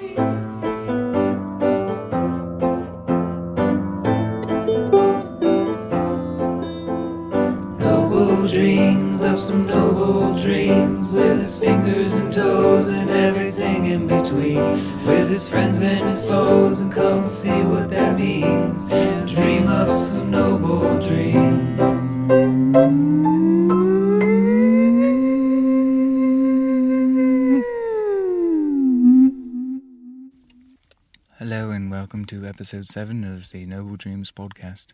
Noble dreams of some noble dreams with his fingers and toes and everything in between. With his friends episode 7 of the Noble Dreams podcast.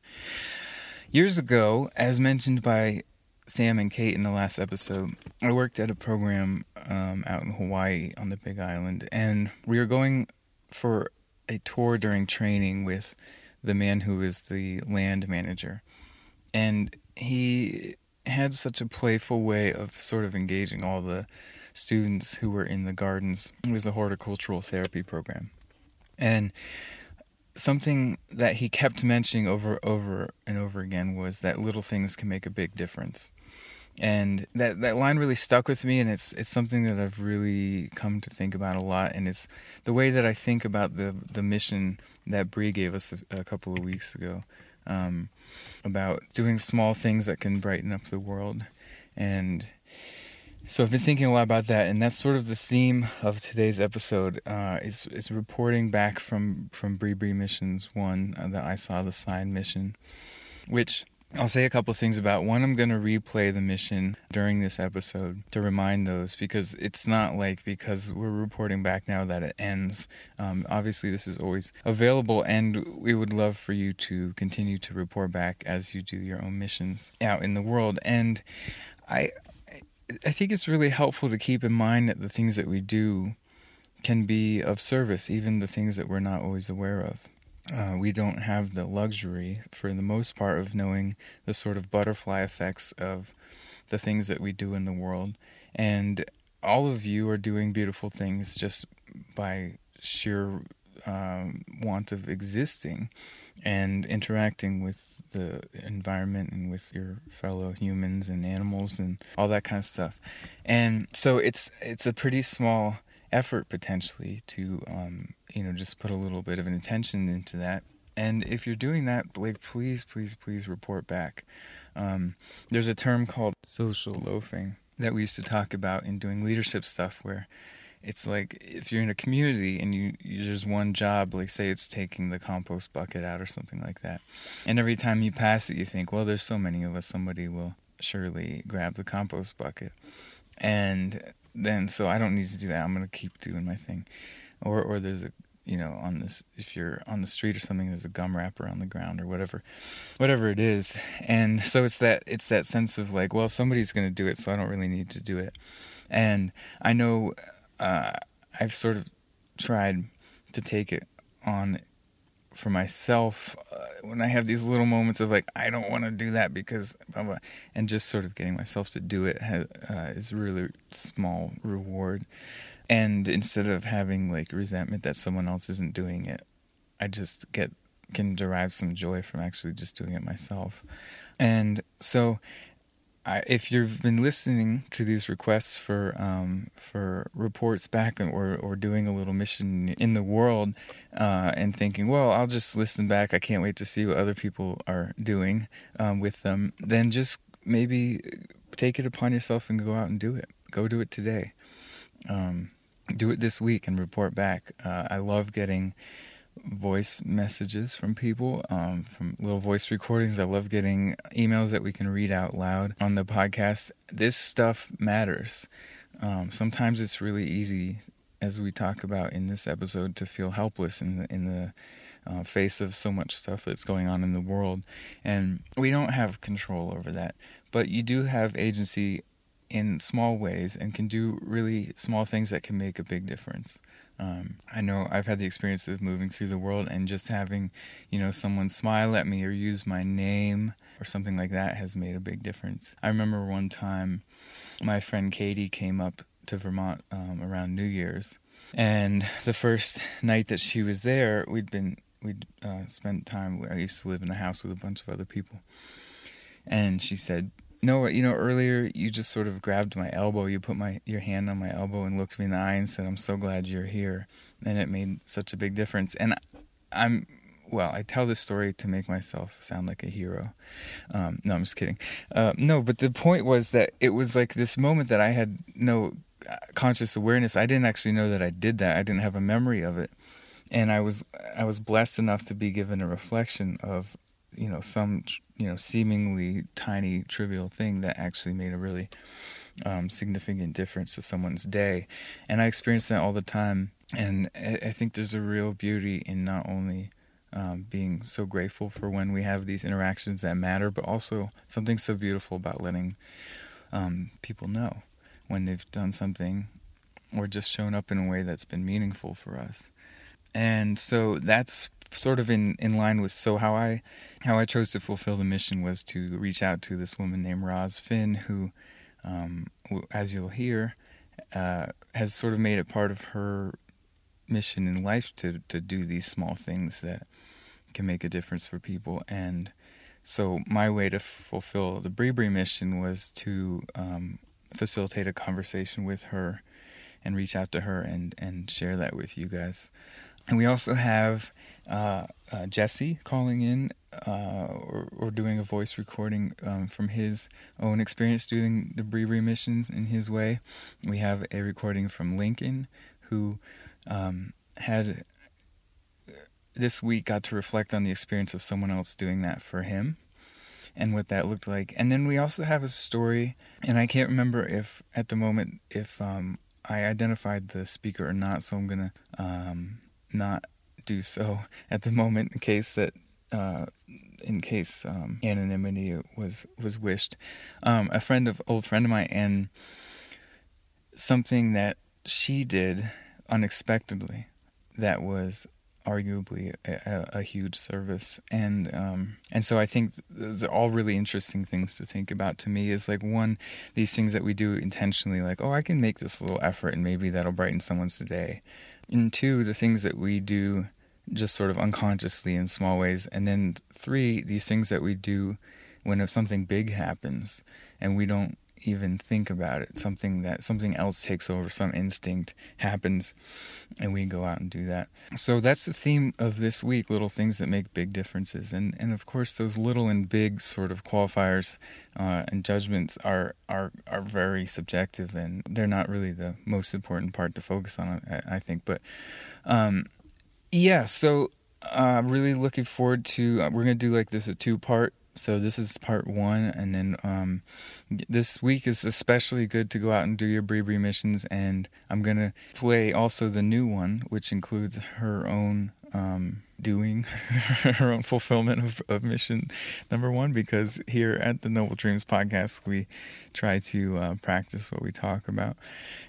Years ago, as mentioned by Sam and Kate in the last episode, I worked at a program um, out in Hawaii on the Big Island, and we were going for a tour during training with the man who was the land manager. And he had such a playful way of sort of engaging all the students who were in the gardens. It was a horticultural therapy program. And something that he kept mentioning over over and over again was that little things can make a big difference. And that that line really stuck with me and it's it's something that I've really come to think about a lot and it's the way that I think about the the mission that Bree gave us a, a couple of weeks ago um, about doing small things that can brighten up the world and so I've been thinking a lot about that, and that's sort of the theme of today's episode. Uh, is is reporting back from from Bree Bree Missions One, uh, the I Saw the Sign mission, which I'll say a couple things about. One, I'm going to replay the mission during this episode to remind those because it's not like because we're reporting back now that it ends. Um, obviously, this is always available, and we would love for you to continue to report back as you do your own missions out in the world. And I I think it's really helpful to keep in mind that the things that we do can be of service, even the things that we're not always aware of. Uh, we don't have the luxury, for the most part, of knowing the sort of butterfly effects of the things that we do in the world. And all of you are doing beautiful things just by sheer um, want of existing and interacting with the environment and with your fellow humans and animals and all that kind of stuff. And so it's it's a pretty small effort potentially to um, you know just put a little bit of an attention into that. And if you're doing that, like please, please, please report back. Um, there's a term called social loafing that we used to talk about in doing leadership stuff where it's like if you're in a community and you, you, there's one job like say it's taking the compost bucket out or something like that and every time you pass it you think well there's so many of us somebody will surely grab the compost bucket. And then so i don't need to do that. I'm going to keep doing my thing. Or or there's a you know on this if you're on the street or something there's a gum wrapper on the ground or whatever whatever it is. And so it's that it's that sense of like well somebody's going to do it so i don't really need to do it. And i know uh, I've sort of tried to take it on for myself uh, when I have these little moments of like I don't want to do that because blah, blah, and just sort of getting myself to do it has, uh, is really small reward. And instead of having like resentment that someone else isn't doing it, I just get can derive some joy from actually just doing it myself. And so I, if you've been listening to these requests for um, for reports back or or doing a little mission in the world uh, and thinking, well, I'll just listen back. I can't wait to see what other people are doing um, with them. Then just maybe take it upon yourself and go out and do it. Go do it today. Um, do it this week and report back. Uh, I love getting voice messages from people, um, from little voice recordings. I love getting emails that we can read out loud on the podcast. This stuff matters. Um, sometimes it's really easy, as we talk about in this episode, to feel helpless in the in the uh, face of so much stuff that's going on in the world, and we don't have control over that. But you do have agency in small ways and can do really small things that can make a big difference. Um, I know I've had the experience of moving through the world and just having, you know, someone smile at me or use my name or something like that has made a big difference. I remember one time my friend Katie came up to Vermont um, around New Year's, and the first night that she was there, we'd been we'd uh, spent time. I used to live in a house with a bunch of other people, and she said, Noah, you know, earlier you just sort of grabbed my elbow. You put my your hand on my elbow and looked me in the eye and said, "I'm so glad you're here," and it made such a big difference. And I'm well, I tell this story to make myself sound like a hero. Um, no, I'm just kidding. Uh, no, but the point was that it was like this moment that I had no uh, conscious awareness. I didn't actually know that I did that. I didn't have a memory of it, and I was I was blessed enough to be given a reflection of you know some you know seemingly tiny trivial thing that actually made a really um, significant difference to someone's day, and I experience that all the time. And I, think there's a real beauty in not only um, being so grateful for when we have these interactions that matter, but also something so beautiful about letting um, people know when they've done something or just shown up in a way that's been meaningful for us. And so that's sort of in, in line with so how I how I chose to fulfill the mission was to reach out to this woman named Roz Finn who, um, as you'll hear, uh, has sort of made it part of her mission in life to to do these small things that can make a difference for people. And so my way to fulfill the Bree mission was to um, facilitate a conversation with her and reach out to her and, and share that with you guys. And we also have uh, uh, Jesse calling in uh, or, or, doing a voice recording um, from his own experience doing the Bree missions in his way. We have a recording from Lincoln who um, had this week got to reflect on the experience of someone else doing that for him and what that looked like. And then we also have a story, and I can't remember if at the moment if um, I identified the speaker or not, so I'm gonna um, not do so at the moment in case that uh, in case um, anonymity was was wished. Um, a friend of old friend of mine and something that she did unexpectedly that was arguably a, a, huge service and um, and so I think those are all really interesting things to think about to me is like one these things that we do intentionally like oh I can make this little effort and maybe that'll brighten someone's day and two the things that we do just sort of unconsciously in small ways and then three these things that we do when something big happens and we don't even think about it. Something that something else takes over, some instinct happens, and we go out and do that. So that's the theme of this week: little things that make big differences. And and of course, those little and big sort of qualifiers uh, and judgments are are are very subjective, and they're not really the most important part to focus on. I, I think, but um, yeah. So. I'm uh, really looking forward to. Uh, we're gonna do like this a two part so this is part one, and then um, this week is especially good to go out and do your Bree Bree missions. And I'm gonna play also the new one, which includes her own um, doing her own fulfillment of, of, mission number one. Because here at the Noble Dreams podcast, we try to uh, practice what we talk about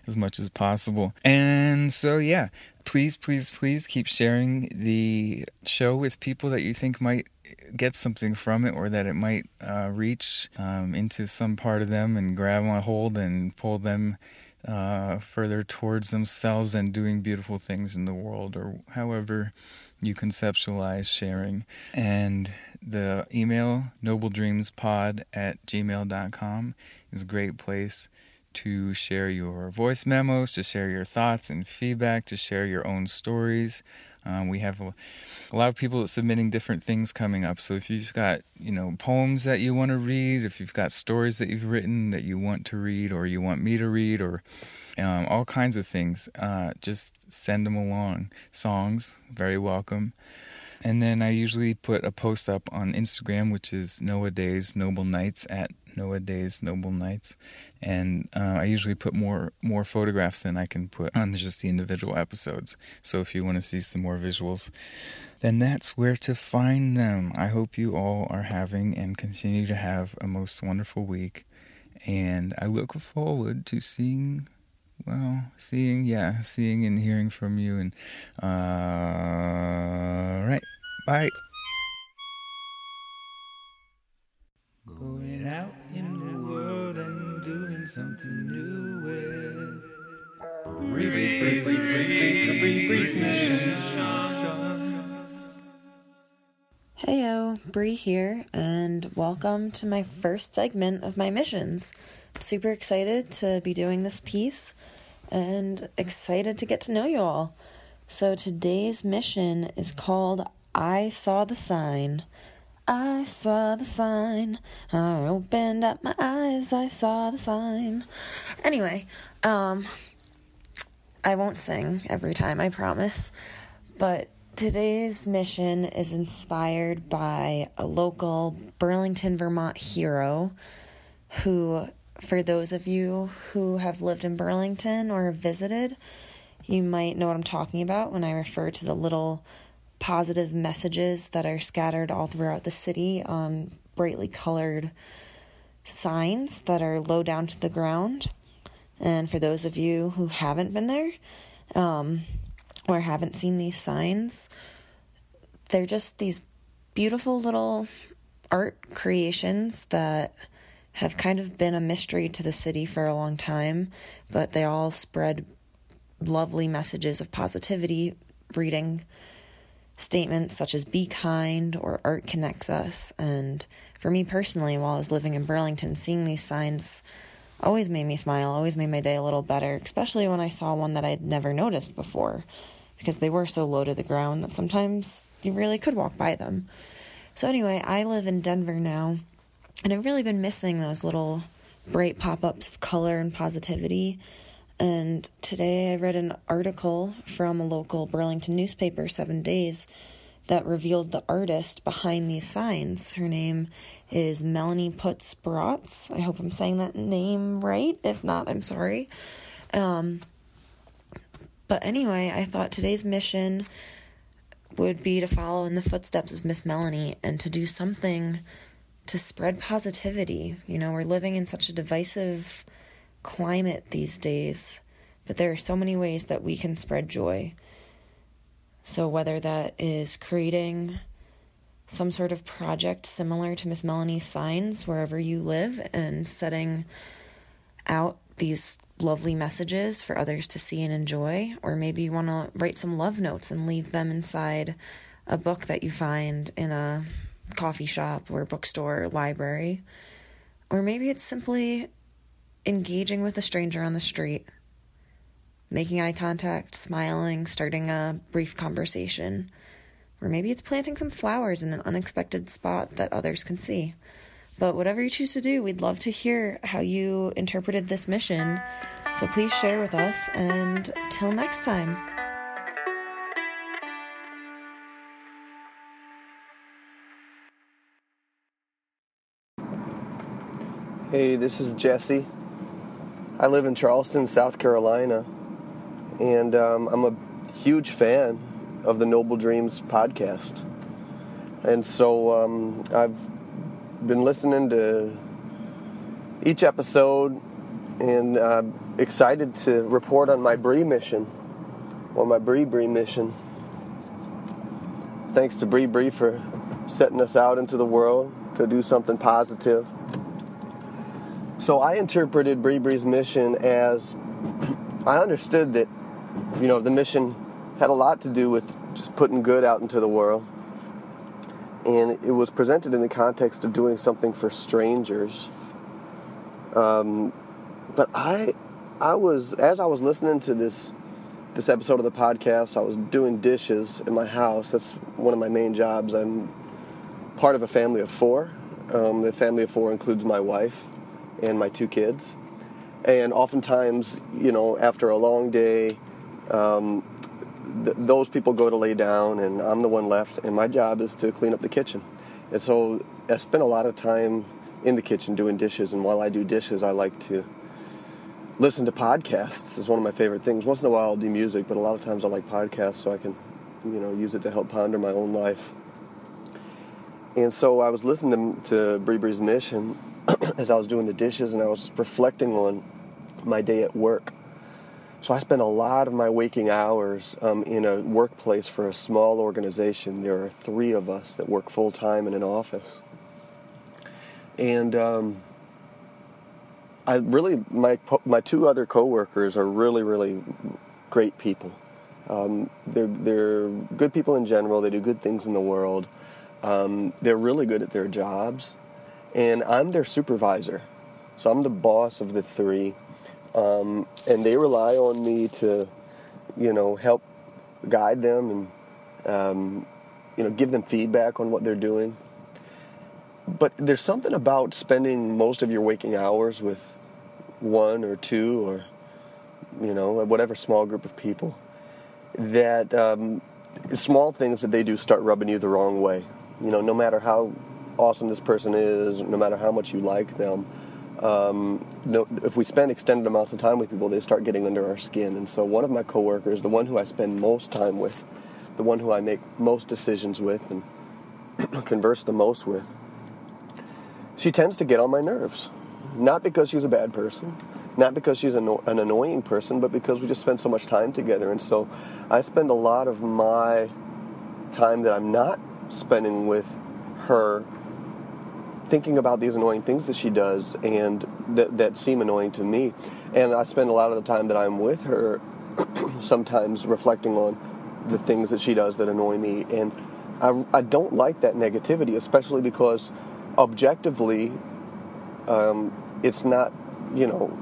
as much as possible. And so, yeah, please, please, please keep sharing the show with people that you think might get something from it or that it might uh, reach um, into some part of them and grab a hold and pull them uh, further towards themselves and doing beautiful things in the world or however you conceptualize sharing. And the email nobledreamspod at gmail.com is a great place to share your voice memos, to share your thoughts and feedback, to share your own stories. Um, we have a, lot of people submitting different things coming up. So if you've got you know poems that you want to read, if you've got stories that you've written that you want to read, or you want me to read, or um, all kinds of things, uh, just send them along. Songs, very welcome. And then I usually put a post up on Instagram, which is Noah Days Noble Nights at Noah Days Noble Nights, and uh, I usually put more more photographs than I can put on just the individual episodes. So if you want to see some more visuals, then that's where to find them. I hope you all are having and continue to have a most wonderful week, and I look forward to seeing well, seeing, yeah, seeing and hearing from you. And, uh, right. Bye. Going out in the world and doing something new with. Hey yo, Bree here, and welcome to my first segment of my missions. Super excited to be doing this piece and excited to get to know you all. So, today's mission is called I Saw the Sign. I saw the sign. I opened up my eyes. I saw the sign. Anyway, um, I won't sing every time, I promise. But today's mission is inspired by a local Burlington, Vermont hero who, for those of you who have lived in Burlington or visited, you might know what I'm talking about when I refer to the little positive messages that are scattered all throughout the city on brightly colored signs that are low down to the ground. And for those of you who haven't been there um, or haven't seen these signs, they're just these beautiful little art creations that have kind of been a mystery to the city for a long time, but they all spread lovely messages of positivity, reading statements such as be kind or art connects us. And for me personally, while I was living in Burlington, seeing these signs always made me smile, always made my day a little better, especially when I saw one that I'd never noticed before because they were so low to the ground that sometimes you really could walk by them. So, anyway, I live in Denver now, and I've really been missing those little bright pop ups of color and positivity. And today I read an article from a local Burlington newspaper, Seven Days, that revealed the artist behind these signs. Her name is Melanie Putz Brotz. I hope I'm saying that name right. If not, I'm sorry. Um, but anyway, I thought today's mission would be to follow in the footsteps of Miss Melanie and to do something to spread positivity. You know, we're living in such a divisive climate these days, but there are so many ways that we can spread joy. So, whether that is creating some sort of project similar to Miss Melanie's signs wherever you live and setting out these lovely messages for others to see and enjoy, or maybe you want to write some love notes and leave them inside a book that you find in a coffee shop or bookstore or library. Or maybe it's simply engaging with a stranger on the street, making eye contact, smiling, starting a brief conversation. Or maybe it's planting some flowers in an unexpected spot that others can see. But whatever you choose to do, we'd love to hear how you interpreted this mission. So please share with us, and till next time. Hey, this is Jesse. I live in Charleston, South Carolina, and um, I'm a huge fan of the Noble Dreams podcast. And so um, I've been listening to each episode and uh, excited to report on my Bree mission or my Bree Bree mission. Thanks to Bree Bree for setting us out into the world to do something positive. So I interpreted Bree Bree's mission as I understood that, you know, the mission had a lot to do with just putting good out into the world and it was presented in the context of doing something for strangers. Um, but I, I was as I was listening to this this episode of the podcast, I was doing dishes in my house. That's one of my main jobs. I'm part of a family of four. Um, the family of four includes my wife and my two kids. And oftentimes, you know, after a long day, um, th- those people go to lay down, and I'm the one left, and my job is to clean up the kitchen. And so I spend a lot of time in the kitchen doing dishes, and while I do dishes, I like to listen to podcasts. It's one of my favorite things. Once in a while, I'll do music, but a lot of times I like podcasts so I can, you know, use it to help ponder my own life. And so I was listening to, to Bree Bree's mission as I was doing the dishes, and I was reflecting on my day at work so I spend a lot of my waking hours um, in a workplace for a small organization. There are three of us that work full time in an office, and um, I really my my two other coworkers are really really great people. Um, they're they're good people in general. They do good things in the world, Um, they're really good at their jobs, and I'm their supervisor. So I'm the boss of the three, um, and they rely on me to, you know, help guide them and, um, you know, give them feedback on what they're doing. But there's something about spending most of your waking hours with one or two or, you know, whatever small group of people that um, small things that they do start rubbing you the wrong way. You know, no matter how awesome this person is, no matter how much you like them, um, no, if we spend extended amounts of time with people, they start getting under our skin. And so, one of my coworkers, the one who I spend most time with, the one who I make most decisions with and converse the most with, she tends to get on my nerves. Not because she's a bad person, not because she's an, an annoying person, but because we just spend so much time together. And so, I spend a lot of my time that I'm not spending with her thinking about these annoying things that she does and that, that seem annoying to me. And I spend a lot of the time that I'm with her sometimes reflecting on the things that she does that annoy me. And I, I don't like that negativity, especially because objectively, um, it's not, you know,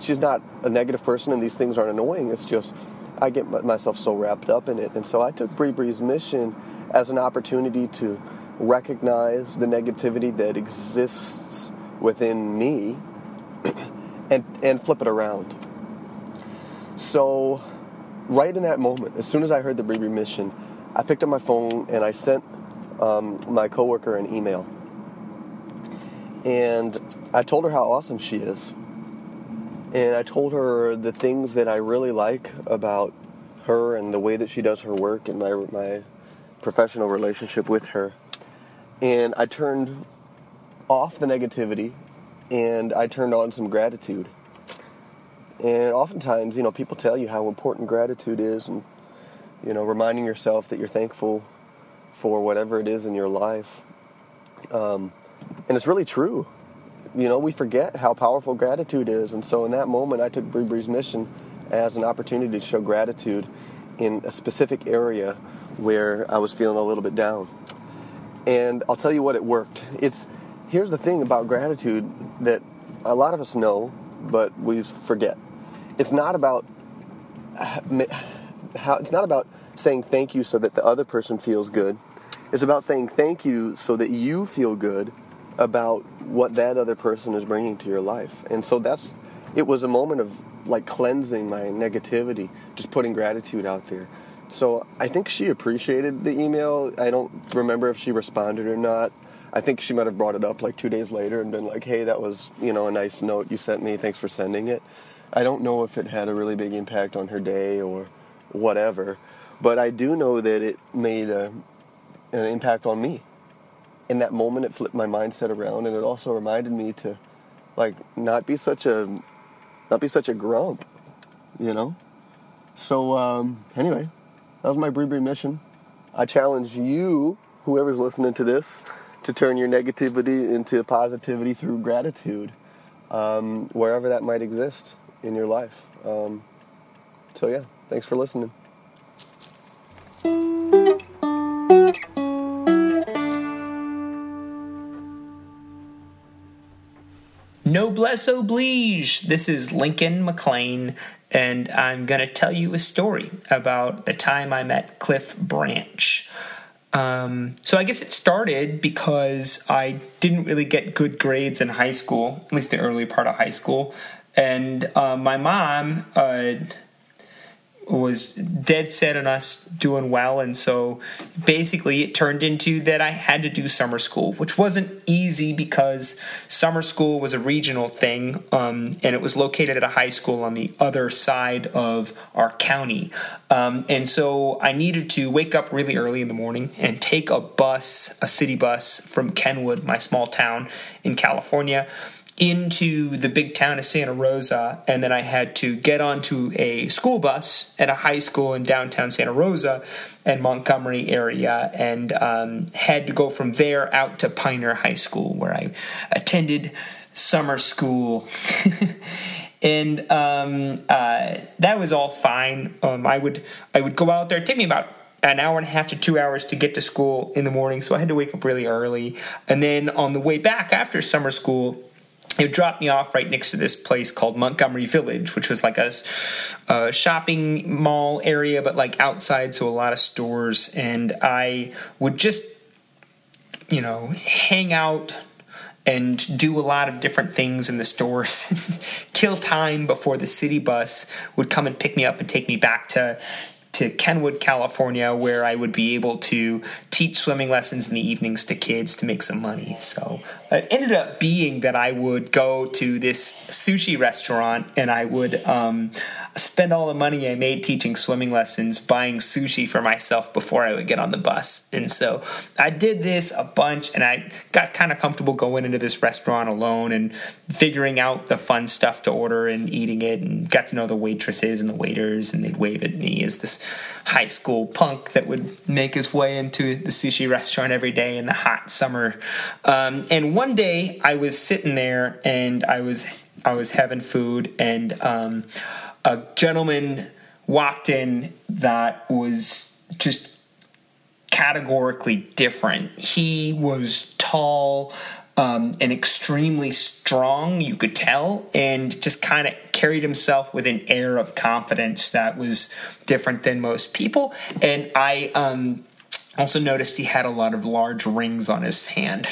she's not a negative person and these things aren't annoying. It's just, I get myself so wrapped up in it. And so I took Bree Bree's mission as an opportunity to recognize the negativity that exists within me and, and flip it around. So, right in that moment, as soon as I heard the Bree I picked up my phone and I sent um, my coworker an email. And I told her how awesome she is. And I told her the things that I really like about her and the way that she does her work and my, my professional relationship with her and I turned off the negativity and I turned on some gratitude. And oftentimes, you know, people tell you how important gratitude is and, you know, reminding yourself that you're thankful for whatever it is in your life. Um, and it's really true. You know, we forget how powerful gratitude is. And so in that moment, I took Bree Bree's mission as an opportunity to show gratitude in a specific area where I was feeling a little bit down. And I'll tell you what, it worked. It's here's the thing about gratitude that a lot of us know, but we forget. It's not about how it's not about saying thank you so that the other person feels good. It's about saying thank you so that you feel good about what that other person is bringing to your life. And so that's it was a moment of like cleansing my negativity, just putting gratitude out there. So I think she appreciated the email. I don't remember if she responded or not. I think she might have brought it up like two days later and been like, "Hey, that was you know a nice note you sent me. Thanks for sending it." I don't know if it had a really big impact on her day or whatever, but I do know that it made a, an impact on me. In that moment, it flipped my mindset around, and it also reminded me to, like, not be such a, not be such a grump, you know. So um, anyway, that was my Bree mission. I challenge you, whoever's listening to this, to turn your negativity into positivity through gratitude, um, wherever that might exist in your life. Um, so, yeah, thanks for listening. Noblesse oblige. This is Lincoln McLean, and I'm going to tell you a story about the time I met Cliff Branch. Um, so I guess it started because I didn't really get good grades in high school, at least the early part of high school, and uh, my mom. Uh, was dead set on us doing well. And so basically it turned into that I had to do summer school which wasn't easy because summer school was a regional thing um, and it was located at a high school on the other side of our county. Um, and so I needed to wake up really early in the morning and take a bus a city bus from Kenwood my small town in California into the big town of Santa Rosa, and then I had to get onto a school bus at a high school in downtown Santa Rosa and Montgomery area, and um, had to go from there out to Piner High School, where I attended summer school. and um, uh, that was all fine. Um, I would I would go out there. It took me about an hour and a half to two hours to get to school in the morning, so I had to wake up really early. And then on the way back after summer school, it dropped me off right next to this place called Montgomery Village, which was like a, a, shopping mall area, but like outside, so a lot of stores. And I would just, you know, hang out and do a lot of different things in the stores, kill time before the city bus would come and pick me up and take me back to to Kenwood, California, where I would be able to teach swimming lessons in the evenings to kids to make some money. So it ended up being that I would go to this sushi restaurant and I would um, spend all the money I made teaching swimming lessons buying sushi for myself before I would get on the bus. And so I did this a bunch and I got kind of comfortable going into this restaurant alone and figuring out the fun stuff to order and eating it and got to know the waitresses and the waiters and they'd wave at me as this high school punk that would make his way into the sushi restaurant every day in the hot summer. Um, and one day I was sitting there and I was I was having food and um, a gentleman walked in that was just categorically different. He was tall um, and extremely strong, you could tell, and just kind of carried himself with an air of confidence that was different than most people. And I um, also noticed he had a lot of large rings on his hand.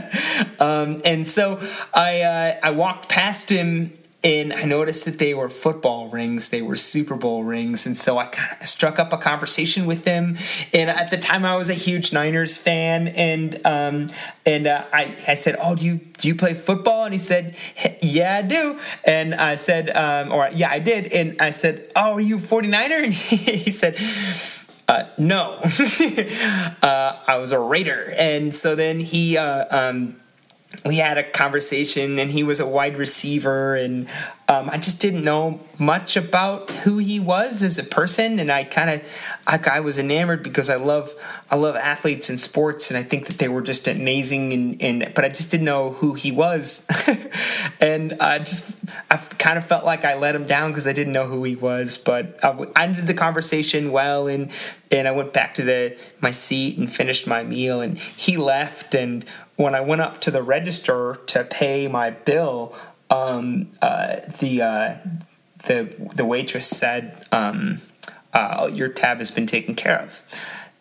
um, and so I, uh, I walked past him and I noticed that they were football rings. They were Super Bowl rings, and so I kind of struck up a conversation with them. And at the time, I was a huge Niners fan, and um, and uh, I I said, "Oh, do you do you play football?" And he said, "Yeah, I do." And I said, um, "Or yeah, I did." And I said, "Oh, are you 49er?" And he, he said. Uh, no, uh, I was a Raider, and so then he uh, um, we had a conversation and he was a wide receiver and um, i just didn't know much about who he was as a person and i kind of I, I, was enamored because i love i love athletes and sports and i think that they were just amazing and, and but i just didn't know who he was. And i just i kind of felt like i let him down because i didn't know who he was but I, I ended the conversation well and and i went back to the my seat and finished my meal and he left and when I went up to the register to pay my bill, um, uh, the uh, the the waitress said, um, uh, "Your tab has been taken care of,"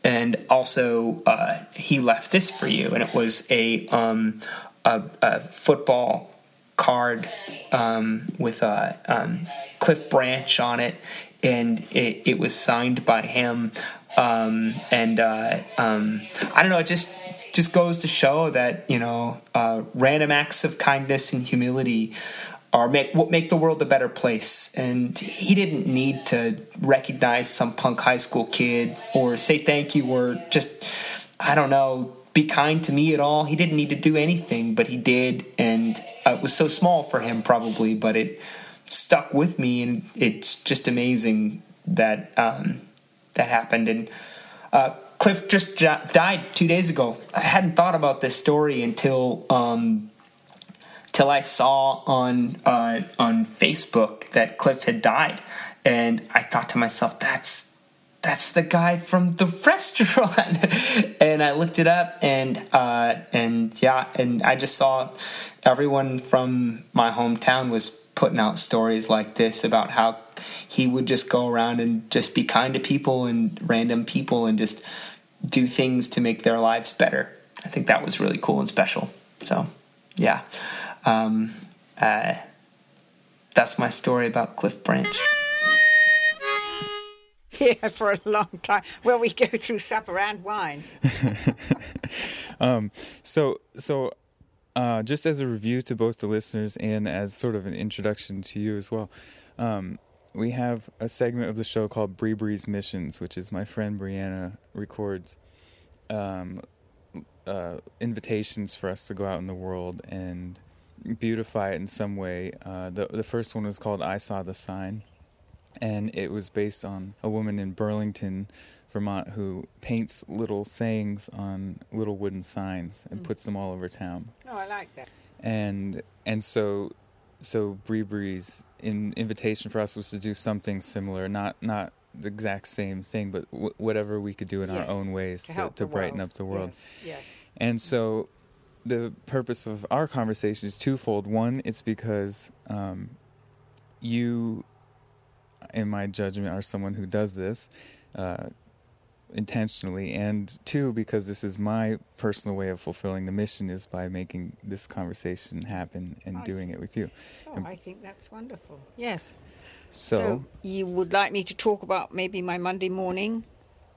and also uh, he left this for you, and it was a um, a, a, football card um, with a um, Cliff Branch on it, and it, it was signed by him. Um, and uh, um I don't know, it just just goes to show that you know uh, random acts of kindness and humility are make what make the world a better place. And he didn't need to recognize some punk high school kid or say thank you or just I don't know be kind to me at all. He didn't need to do anything, but he did, and uh, it was so small for him probably, but it stuck with me, and it's just amazing that um, that happened. And uh, Cliff just died two days ago. I hadn't thought about this story until um, till I saw on uh, on Facebook that Cliff had died, and I thought to myself, "That's that's the guy from the restaurant." and I looked it up, and uh, and yeah, and I just saw everyone from my hometown was putting out stories like this about how he would just go around and just be kind to people and random people and just do things to make their lives better. I think that was really cool and special. So, yeah. Um, uh, that's my story about Cliff Branch. Yeah, for a long time. Well, we go through supper and wine. um, so, so uh, just as a review to both the listeners and as sort of an introduction to you as well, um, we have a segment of the show called Bree Bree's Missions, which is my friend Brianna records um, uh, invitations for us to go out in the world and beautify it in some way. Uh, the the first one was called "I Saw the Sign," and it was based on a woman in Burlington, Vermont, who paints little sayings on little wooden signs and mm. puts them all over town. Oh, I like that. And and so so Bree Bree's in, invitation for us was to do something similar, not not the exact same thing, but w- whatever we could do in our own ways to to, to brighten world. up the world. Yes. yes. And so the purpose of our conversation is twofold. One, it's because um, you, in my judgment, are someone who does this uh, intentionally. And two, because this is my personal way of fulfilling the mission is by making this conversation happen and I doing see. it with you. Oh, I think that's wonderful. Yes. So, you would like me to talk about maybe my Monday morning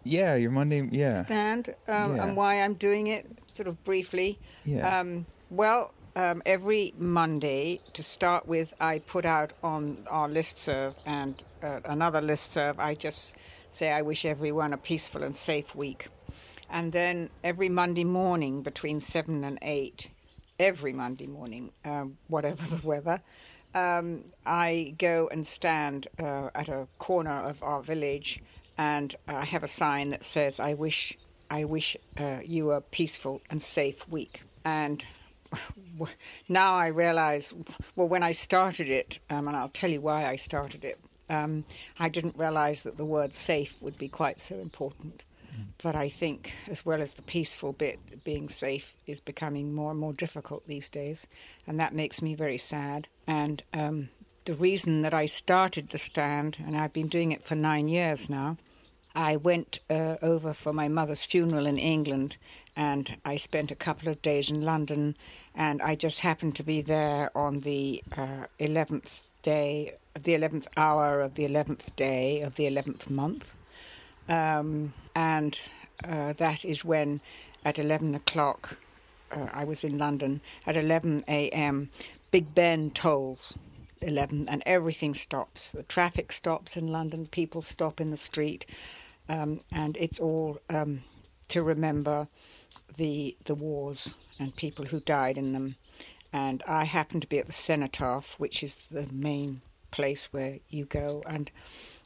yeah, your Monday, yeah. stand um, Yeah. and why I'm doing it, sort of briefly. Yeah. Um, well, um, every Monday, to start with, I put out on our listserv and uh, another listserv, I just say I wish everyone a peaceful and safe week. And then every Monday morning between 7 and 8, every Monday morning, um, whatever the weather, um, I go and stand uh, at a corner of our village, and I have a sign that says, "I wish, I wish uh, you a peaceful and safe week." And now I realize, well, when I started it, um, and I'll tell you why I started it. Um, I didn't realize that the word "safe" would be quite so important. But I think, as well as the peaceful bit, being safe is becoming more and more difficult these days, and that makes me very sad. And um, the reason that I started the stand, and I've been doing it for nine years now, I went uh, over for my mother's funeral in England, and I spent a couple of days in London, and I just happened to be there on the uh, 11th day, the 11th hour of the 11th day of the 11th month. Um, and uh, that is when, at 11 o'clock, uh, I was in London, at 11 a.m., Big Ben tolls 11 and everything stops. The traffic stops in London, people stop in the street, um, and it's all um, to remember the, the wars and people who died in them. And I happened to be at the cenotaph, which is the main place where you go, and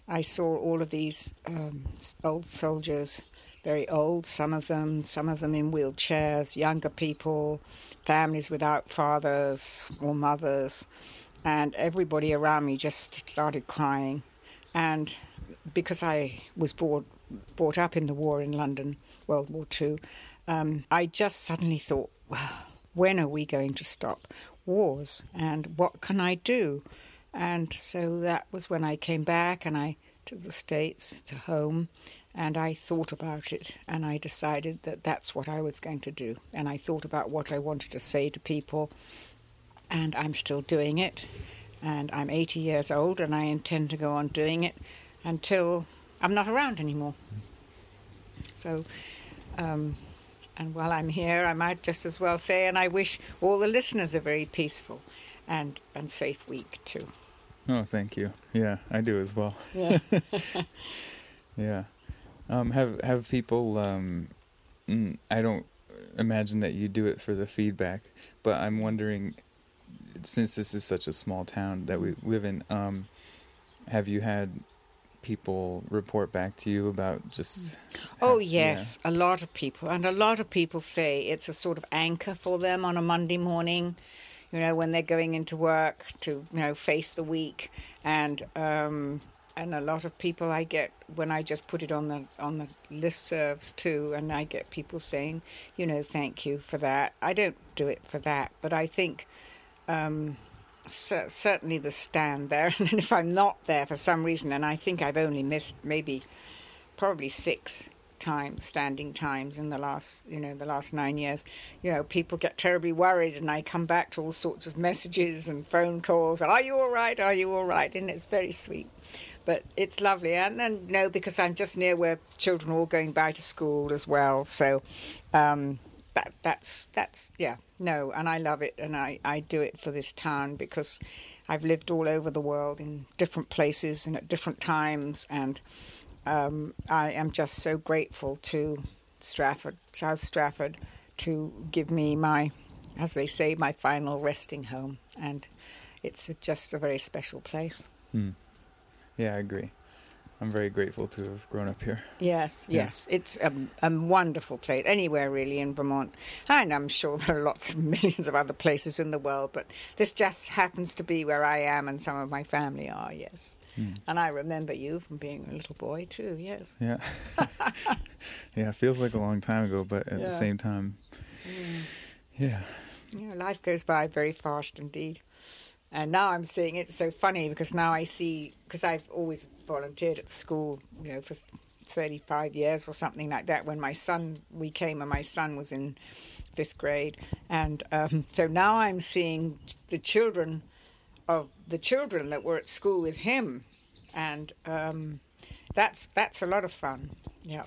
I saw all of these um, old soldiers, very old, some of them, some of them in wheelchairs, younger people, families without fathers or mothers, and everybody around me just started crying. And because I was brought, brought up in the war in London, World War Two, um, I just suddenly thought, well, when are we going to stop wars? And what can I do? And so that was when I came back and I to the States, to home, and I thought about it and I decided that that's what I was going to do. And I thought about what I wanted to say to people, and I'm still doing it. And I'm 80 years old and I intend to go on doing it until I'm not around anymore. So, um, and while I'm here, I might just as well say, and I wish all the listeners a very peaceful and, and safe week too. Oh, thank you. Yeah, I do as well. Yeah. Yeah. Um, have have people? Um, mm, I don't imagine that you do it for the feedback, but I'm wondering, since this is such a small town that we live in, um, have you had people report back to you about just? Oh, yeah. yes, a lot of people. And a lot of people say it's a sort of anchor for them on a Monday morning, you know, when they're going into work to, you know, face the week. And, um, and a lot of people I get when I just put it on the on the listservs too, and I get people saying, you know, thank you for that. I don't do it for that, but I think um, cer- certainly the stand there. And if I'm not there for some reason, and I think I've only missed maybe probably six times standing times in the last you know the last nine years you know people get terribly worried and i come back to all sorts of messages and phone calls. Are you all right? Are you all right? And it's very sweet. But it's lovely. And, and no because i'm just near where children are all going by to school as well. So um that that's that's yeah no and i love it and i i do it for this town because i've lived all over the world in different places and at different times and um, I am just so grateful to Strafford, South Strafford, to give me my, as they say, my final resting home, and it's just a very special place. Hmm. Yeah, I agree. I'm very grateful to have grown up here. Yes, Yeah. yes, it's a, a wonderful place. Anywhere really in Vermont, and I'm sure there are lots of millions of other places in the world, but this just happens to be where I am, and some of my family are. Yes. Hmm. And I remember you from being a little boy too. Yes. Yeah. yeah, it feels like a long time ago, but at Yeah. the same time, hmm. yeah. Yeah, life goes by very fast indeed. And now I'm seeing it so funny because now I see because I've always volunteered at the school, you know, for 35 years or something like that. When my son, we came and my son was in fifth grade, and um, so now I'm seeing the children of the children that were at school with him, and um, that's that's a lot of fun. Yeah.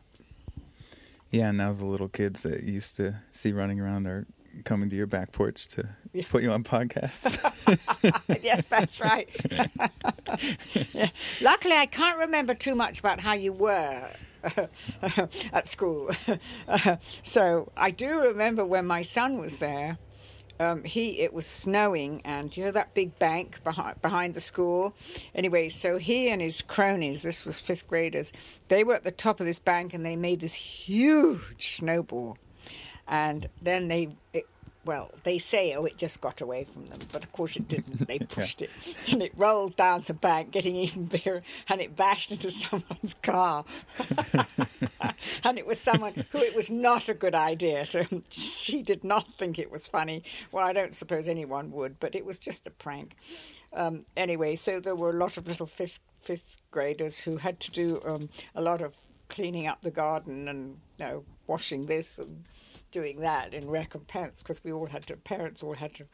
Yeah, now the little kids that you used to see running around are coming to your back porch to Yeah. put you on podcasts. yes, that's right. Yeah. Luckily, I can't remember too much about how you were at school. so I do remember when my son was there. Um, he it was snowing, and you know that big bank behind behind the school. Anyway, so he and his cronies, this was fifth graders, they were at the top of this bank, and they made this huge snowball and then they it, well they say oh it just got away from them. But of course it didn't. They pushed it. And it rolled down the bank getting even bigger. And it bashed into someone's car. And it was someone who it was not a good idea to. She did not think it was funny. Well i don't suppose anyone would but it was just a prank. Um, anyway so there were a lot of little fifth fifth graders who had to do um, a lot of cleaning up the garden and you know washing this and doing that in recompense because we all had to parents all had to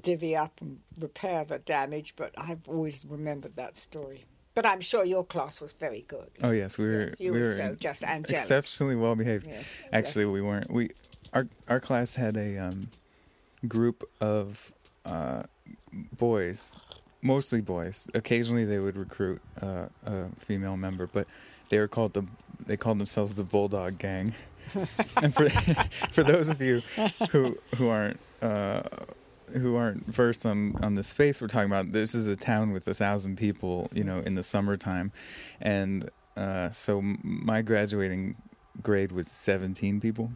divvy up and repair the damage but i've always remembered that story but i'm sure your class was very good oh yes, we were Yes, you we were were so just angelic. exceptionally well behaved. Yes, Actually, yes. we weren't. We our our class had a um, group of uh, boys, mostly boys. Occasionally, they would recruit uh, a female member, but they were called the they called themselves the Bulldog Gang. And for for those of you who who aren't uh, who aren't versed on on the space we're talking about, this is a town with a thousand people, you know, in the summertime, and uh, so my graduating grade was seventeen people.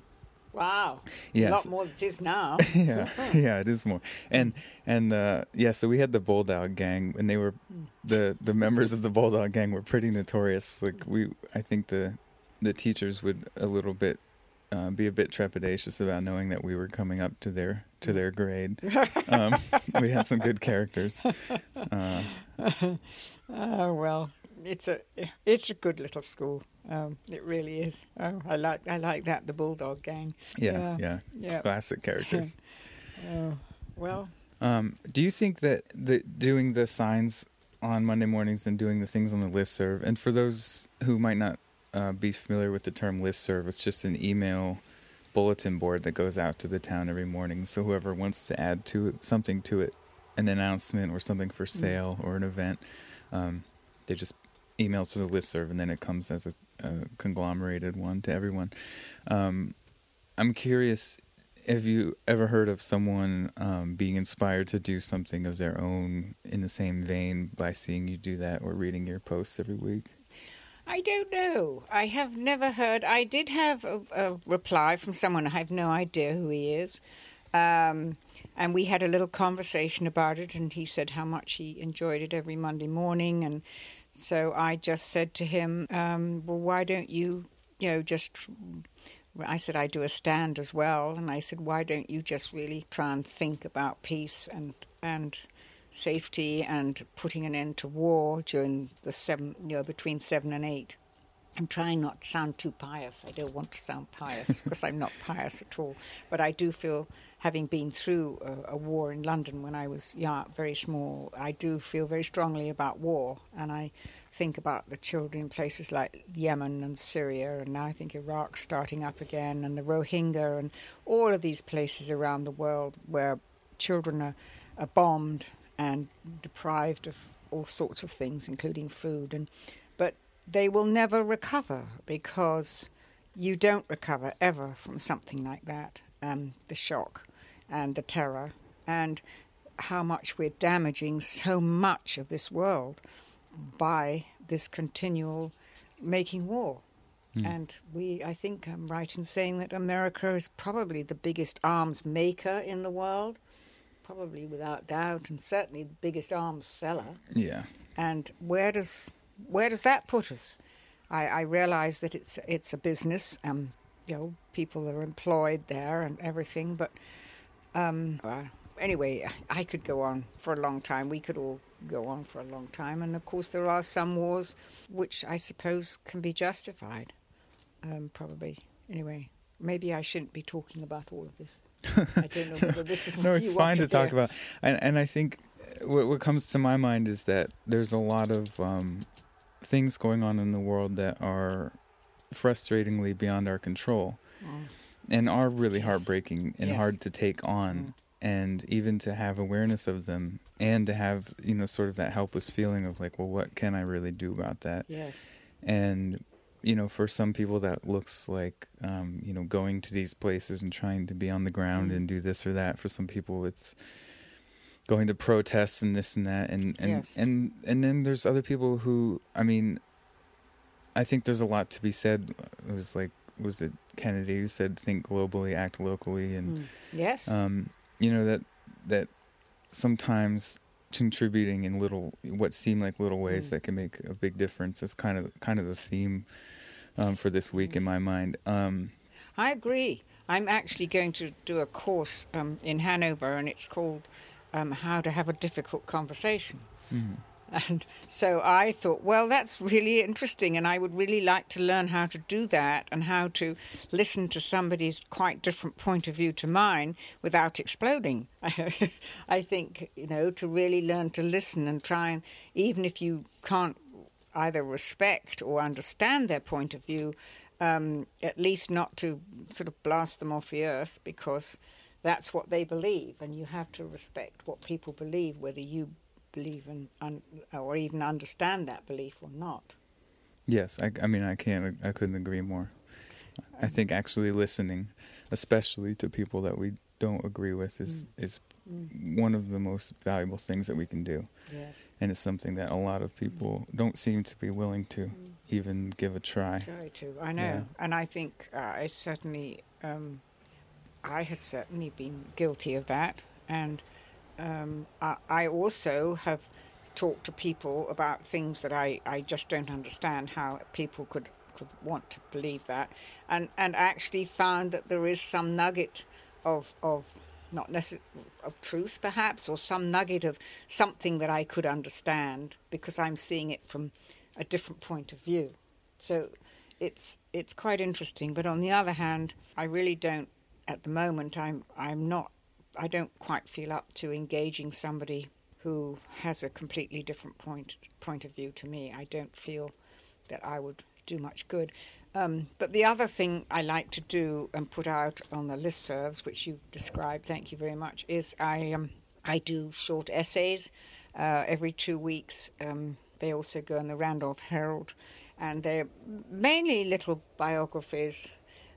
wow Yes. a lot more than it is now yeah, yeah, it is more. And and uh, yeah, so we had the Bulldog Gang, and they were the the members of the Bulldog Gang were pretty notorious. Like we, I think the the teachers would a little bit uh, be a bit trepidatious about knowing that we were coming up to their to their grade. Um, we had some good characters. Uh, Oh well, it's a it's a good little school. Um, it really is. Oh, I like I like that the Bulldog Gang. yeah, yeah, yeah. classic characters. Oh, well, Um, do you think that the doing the signs on Monday mornings and doing the things on the listserv, and for those who might not uh, be familiar with the term listserv, it's just an email bulletin board that goes out to the town every morning. So whoever wants to add to it, something to it, an announcement or something for sale or an event, um, they just email to the listserv, and then it comes as a, a conglomerated one to everyone. Um, I'm curious have you ever heard of someone um, being inspired to do something of their own in the same vein by seeing you do that or reading your posts every week? I don't know. I have never heard. I did have a, a reply from someone. I have no idea who he is. Um, and we had a little conversation about it, and he said how much he enjoyed it every Monday morning. And so I just said to him, um, Well, why don't you, you know, just. I said, I do a stand as well. And I said, Why don't you just really try and think about peace and, and safety and putting an end to war during the seven, you know, between seven and eight. I'm trying not to sound too pious. I don't want to sound pious because I'm not pious at all. But I do feel, having been through a, a war in London when I was young, very small, I do feel very strongly about war. And I think about the children in places like Yemen and Syria, and now I think Iraq starting up again, and the Rohingya, and all of these places around the world where children are, are bombed and deprived of all sorts of things, including food. And but they will never recover because you don't recover ever from something like that. Um, the shock and the terror and how much we're damaging so much of this world by this continual making war. And we, I think I'm right in saying that America is probably the biggest arms maker in the world, probably without doubt, and certainly the biggest arms seller. Yeah. and where does where does that put us? I, I realize that it's it's a business. Um, you know, people are employed there and everything, but um, anyway, I could go on for a long time. We could all go on for a long time, and of course, there are some wars which I suppose can be justified. Um, probably. Anyway, maybe I shouldn't be talking about all of this. I don't know whether this is what no, it's fine to, talk about. And and I think what what comes to my mind is that there's a lot of um, things going on in the world that are frustratingly beyond our control and are really Yes. heartbreaking and Yes. hard to take on and even to have awareness of them and to have you know sort of that helpless feeling of like well what can i really do about that Yes. and you know for some people that looks like um, you know going to these places and trying to be on the ground Mm. and do this or that for some people it's going to protests and this and that and and Yes. and and then there's other people who i mean i think there's a lot to be said it was like was it kennedy who said think globally act locally and Mm. Yes. um, you know that that sometimes contributing in little what seem like little ways Mm. that can make a big difference is kind of kind of the theme um, for this week in my mind. Um, I agree. I'm actually going to do a course um, in Hanover, and it's called um, "How to Have a Difficult Conversation." And so I thought, well, that's really interesting, and I would really like to learn how to do that and how to listen to somebody's quite different point of view to mine without exploding. I think, you know, to really learn to listen and try and, even if you can't either respect or understand their point of view, um, at least not to sort of blast them off the earth because that's what they believe, and you have to respect what people believe, whether you believe in un- or even understand that belief or not. yes, I, I mean I can't I couldn't agree more. I think actually listening, especially to people that we don't agree with, is is one of the most valuable things that we can do, Yes, and it's something that a lot of people don't seem to be willing to even give a try. try to. I know, Yeah. and I think uh, I certainly, um, I have certainly been guilty of that, and um, I, I also have talked to people about things that I, I just don't understand how people could, could want to believe that, and and actually found that there is some nugget of of not necessarily of truth perhaps or some nugget of something that I could understand because I'm seeing it from a different point of view. So it's it's quite interesting. But on the other hand, I really don't at the moment. I'm I'm not. I don't quite feel up to engaging somebody who has a completely different point point of view to me. I don't feel that I would do much good. Um, but the other thing I like to do and put out on the listservs, which you've described, thank you very much, is I um, I do short essays uh, every two weeks. Um, they also go in the Randolph Herald, and they're mainly little biographies.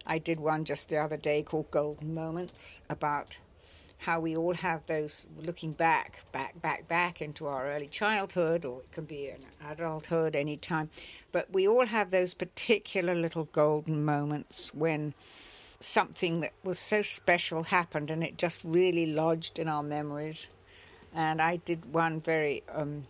I did one just the other day called Golden Moments about how we all have those looking back, back, back, back into our early childhood, or it can be an adulthood any time. But we all have those particular little golden moments when something that was so special happened and it just really lodged in our memories. And I did one very um,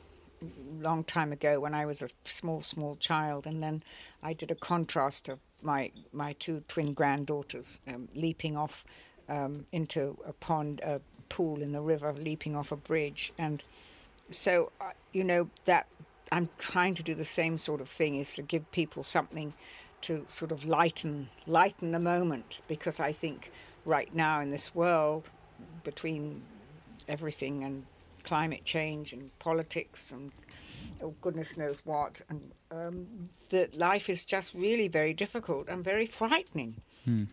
long time ago when I was a small, small child, and then I did a contrast of my my two twin granddaughters um, leaping off um, into a pond, a pool in the river, leaping off a bridge, and so uh, you know that I'm trying to do the same sort of thing is to give people something to sort of lighten lighten the moment. Because I think right now in this world between everything and climate change and politics and oh, goodness knows what and um, that life is just really very difficult and very frightening.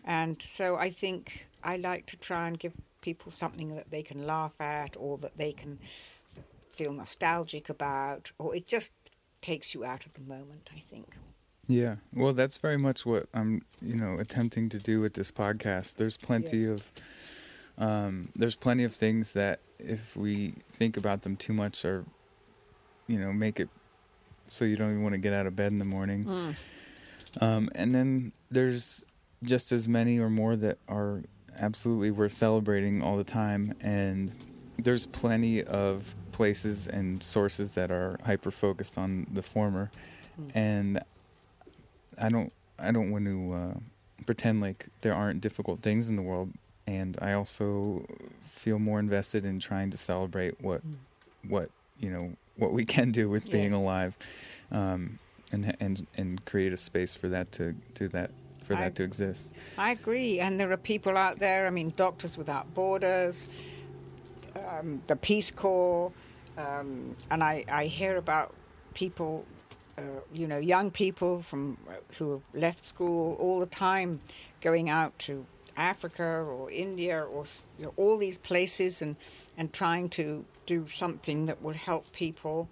And so I think I like to try and give people something that they can laugh at or that they can feel nostalgic about, or it just takes you out of the moment, I think. Yeah. Well, that's very much what I'm, you know, attempting to do with this podcast. There's plenty Yes. of um there's plenty of things that if we think about them too much or you know, make it so you don't even want to get out of bed in the morning. Um and then there's just as many or more that are absolutely we're celebrating all the time and there's plenty of places and sources that are hyper focused on the former, and I don't I don't want to uh, pretend like there aren't difficult things in the world, and I also feel more invested in trying to celebrate what what you know what we can do with being alive, um, and and and create a space for that to do that for I- that to exist. I agree, and there are people out there. I mean, Doctors Without Borders, um, the Peace Corps, um, and I, I hear about people, uh, you know, young people from uh, who have left school all the time, going out to Africa or India or you know, all these places and and trying to do something that would help people.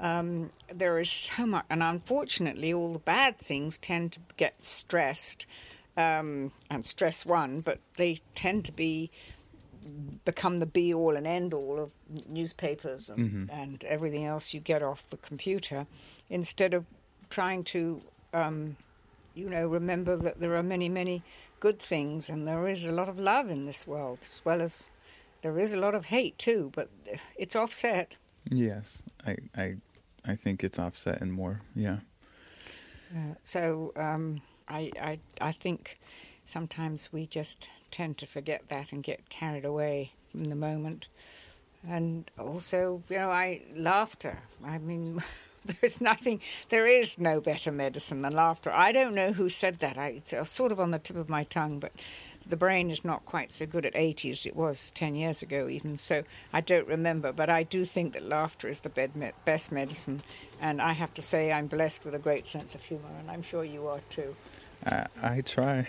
Um, there is so much, and unfortunately, all the bad things tend to get stressed um, and stress one, but they tend to be become the be all and end all of newspapers and, and everything else you get off the computer, instead of trying to, um, you know, remember that there are many, many good things and there is a lot of love in this world, as well as there is a lot of hate too, but it's offset. Yes, I I I think it's offset and more. Yeah. Uh, so um, I, I, I think sometimes we just tend to forget that and get carried away from the moment. And also, you know, I laughter. I mean, there's nothing, there is no better medicine than laughter. I don't know who said that. I, it's uh, sort of on the tip of my tongue, but the brain is not quite so good at 80 as it was 10 years ago, even. So I don't remember, but I do think that laughter is the best medicine. And I have to say, I'm blessed with a great sense of humor, and I'm sure you are too. I, I try.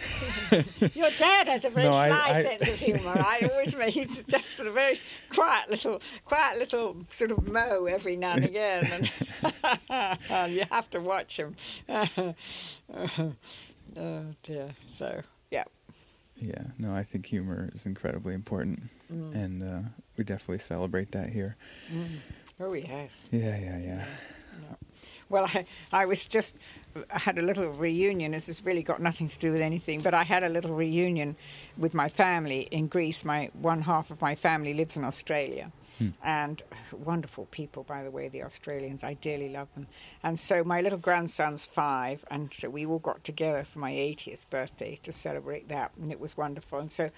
Your dad has a very No, sly I- sense of humour. I always make he's just a very quiet little, quiet little sort of mo every now and again, and you have to watch him. oh dear. So yeah, no, I think humor is incredibly important, and uh, we definitely celebrate that here. oh yes. Yeah, yeah, yeah. Well, I, I was just, I had a little reunion. This has really got nothing to do with anything, but I had a little reunion with my family in Greece. My one half of my family lives in Australia. Hmm. And wonderful people, by the way, the Australians. I dearly love them. And so my little grandson's five, and so we all got together for my 80th birthday to celebrate that, and it was wonderful. And so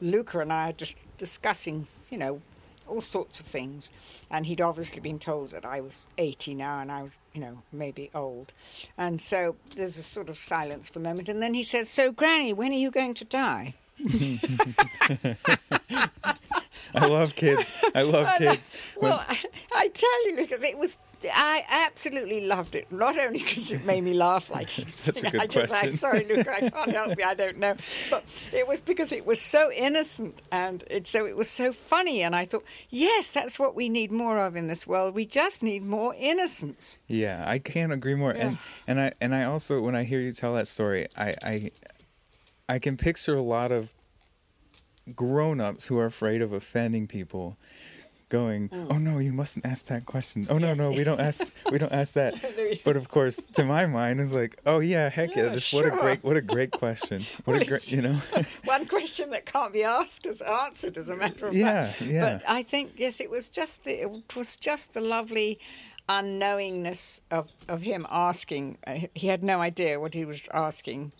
Luca and I are just discussing, you know, all sorts of things. And he'd obviously been told that I was 80 now and I was, you know, maybe old. And so there's a sort of silence for a moment. And then he says, So, Granny, when are you going to die? I love kids. I love kids. When- Well, I, I tell you, because it was, I absolutely loved it. Not only because it made me laugh like Such a good I just, I'm sorry, Luke, I can't help you. I don't know, but it was because it was so innocent and it, so it was so funny. And I thought, yes, that's what we need more of in this world. We just need more innocence. Yeah, I can't agree more. And and I and I also when I hear you tell that story, I I I can picture a lot of grown-ups who are afraid of offending people going, "Oh no, you mustn't ask that question. Oh no, no, we don't ask we don't ask that." But of course, to my mind it's like, "Oh yeah, heck yeah, Yeah, this what a great what a great question. What Well, a great, you know." One question that can't be asked is answered, as a matter of Yeah, fact. yeah. But I think yes, it was just the it was just the lovely unknowingness of of him asking. Uh, He had no idea what he was asking.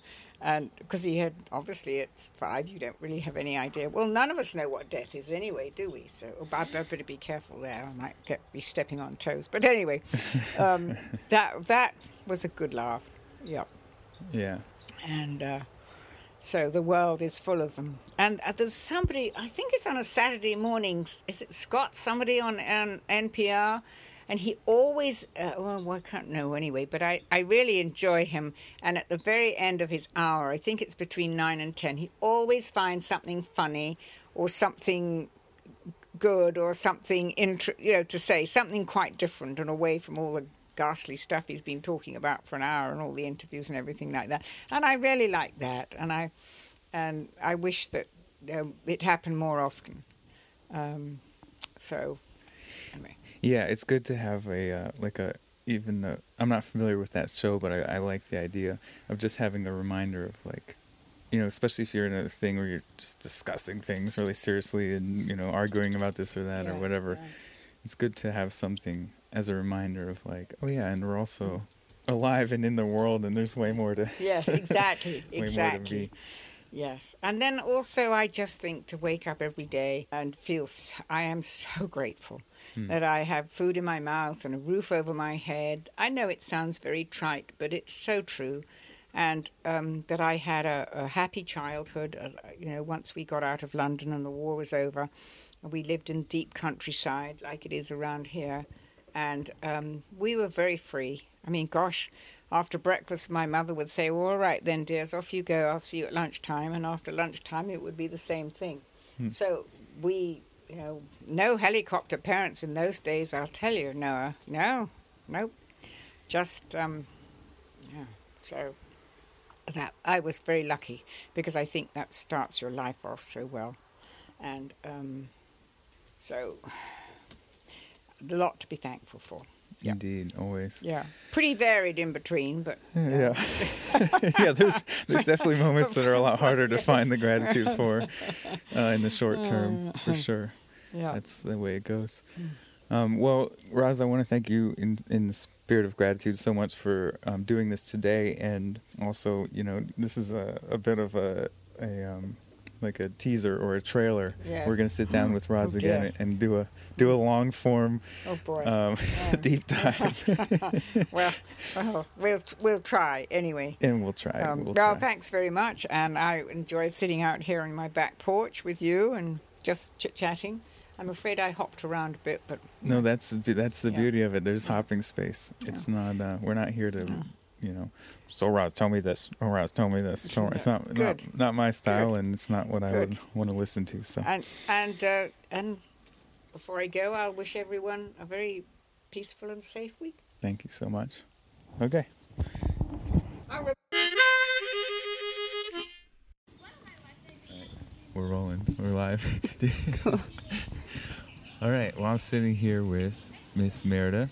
And because he had obviously at five, you don't really have any idea. Well, none of us know what death is anyway, do we? So oh, I'd better be careful there. I might get be stepping on toes. But anyway, um, that that was a good laugh. Yep yeah. and uh, so the world is full of them. And uh, there's somebody, I think it's on a Saturday morning. Is it Scott? Somebody on, on NPR, and he always, uh, well, I can't know anyway. But I, I really enjoy him. And at the very end of his hour, I think it's between nine and ten, he always finds something funny or something good or something inter- you know to say something quite different and away from all the ghastly stuff he's been talking about for an hour and all the interviews and everything like that and i really like that and i and i wish that um, it happened more often um, so anyway Yeah, it's good to have a uh, like a even i I'm not familiar with that show, but I, I like the idea of just having a reminder of like you know, especially if you're in a thing where you're just discussing things really seriously and you know arguing about this or that or whatever. yeah. It's good to have something as a reminder of like, oh yeah, and we're also alive and in the world, and there's way more to Yes, exactly, way more to exactly. Yes, and then also I just think to wake up every day and feel I am so grateful Hmm. that I have food in my mouth and a roof over my head. I know it sounds very trite, but it's so true, and um, that I had a, a happy childhood. Uh, you know, once we got out of London and the war was over, we lived in deep countryside like it is around here, and um, we were very free. I mean, gosh, after breakfast, my mother would say, well, All right, then, dears, off you go. I'll see you at lunchtime. And after lunchtime, it would be the same thing. So we, you know, no helicopter parents in those days, I'll tell you, Noah. No, nope. Just, um, yeah. So that I was very lucky because I think that starts your life off so well. And um, so a lot to be thankful for. Yeah. Indeed, always. Yeah. Pretty varied in between, but Yeah, yeah. There's there's definitely moments that are a lot harder to find the gratitude for uh, in the short term, for sure. Yeah. That's the way it goes. Um, well, Roz, I want to thank you in in the spirit of gratitude so much for um, doing this today, and also, you know, this is a, a bit of a a um, like a teaser or a trailer. Yes. We're going to sit down with Roz Oh, again dear. and do a do a long form Oh boy. um, Yeah. deep dive, well, well, we'll we'll try anyway. and we'll try. Um, we'll well, try. thanks very much, and I enjoyed sitting out here on my back porch with you and just chit chatting. I'm afraid I hopped around a bit, but No, that's the- that's the Yeah. beauty of it. There's hopping space. It's not. Uh, we're not here to, you know. So Roz, tell me this. Oh, Roz, tell me this. Tell- It's not, not not my style, Good. and it's not what I would want to listen to. So and and uh, and before I go, I'll wish everyone a very peaceful and safe week. thank you so much. Okay. We're rolling. We're live. All right. Well, I'm sitting here with Miss Merida,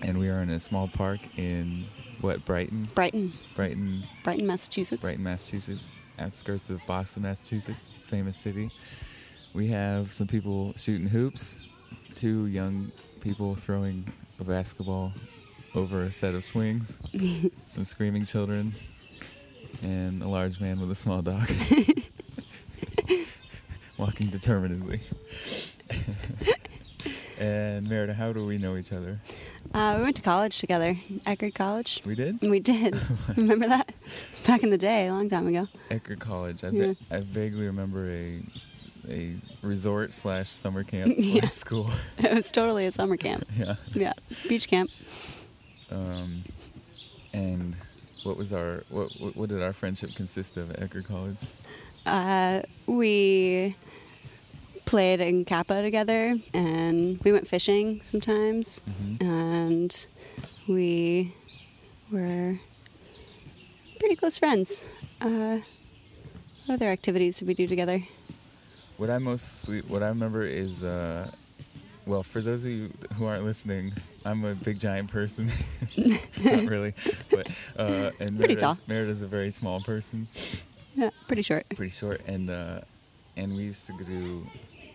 and we are in a small park in what Brighton, Brighton, Brighton, Brighton, Massachusetts. Brighton, Massachusetts, outskirts of Boston, Massachusetts, famous city. We have some people shooting hoops, two young people throwing a basketball over a set of swings, some screaming children, and a large man with a small dog walking determinedly. And Merida, how do we know each other? Uh, we went to college together, Eckerd College. We did? We did. Remember that? Back in the day, a long time ago. Eckerd College. I, Yeah. I vaguely remember a a resort slash summer camp slash Yeah. school. It was totally a summer camp. yeah. Yeah, beach camp. Um, and what was our what, what what did our friendship consist of at Eckerd College? Uh, we played in Kappa together, and we went fishing sometimes, Mm-hmm. and we were pretty close friends. Uh, what other activities did we do together? What I mostly what I remember is uh, well, for those of you who aren't listening, I'm a big giant person. Not really, but uh, and Pretty Merida's, tall. Merida's a very small person. Yeah, pretty short. pretty short and uh and we used to do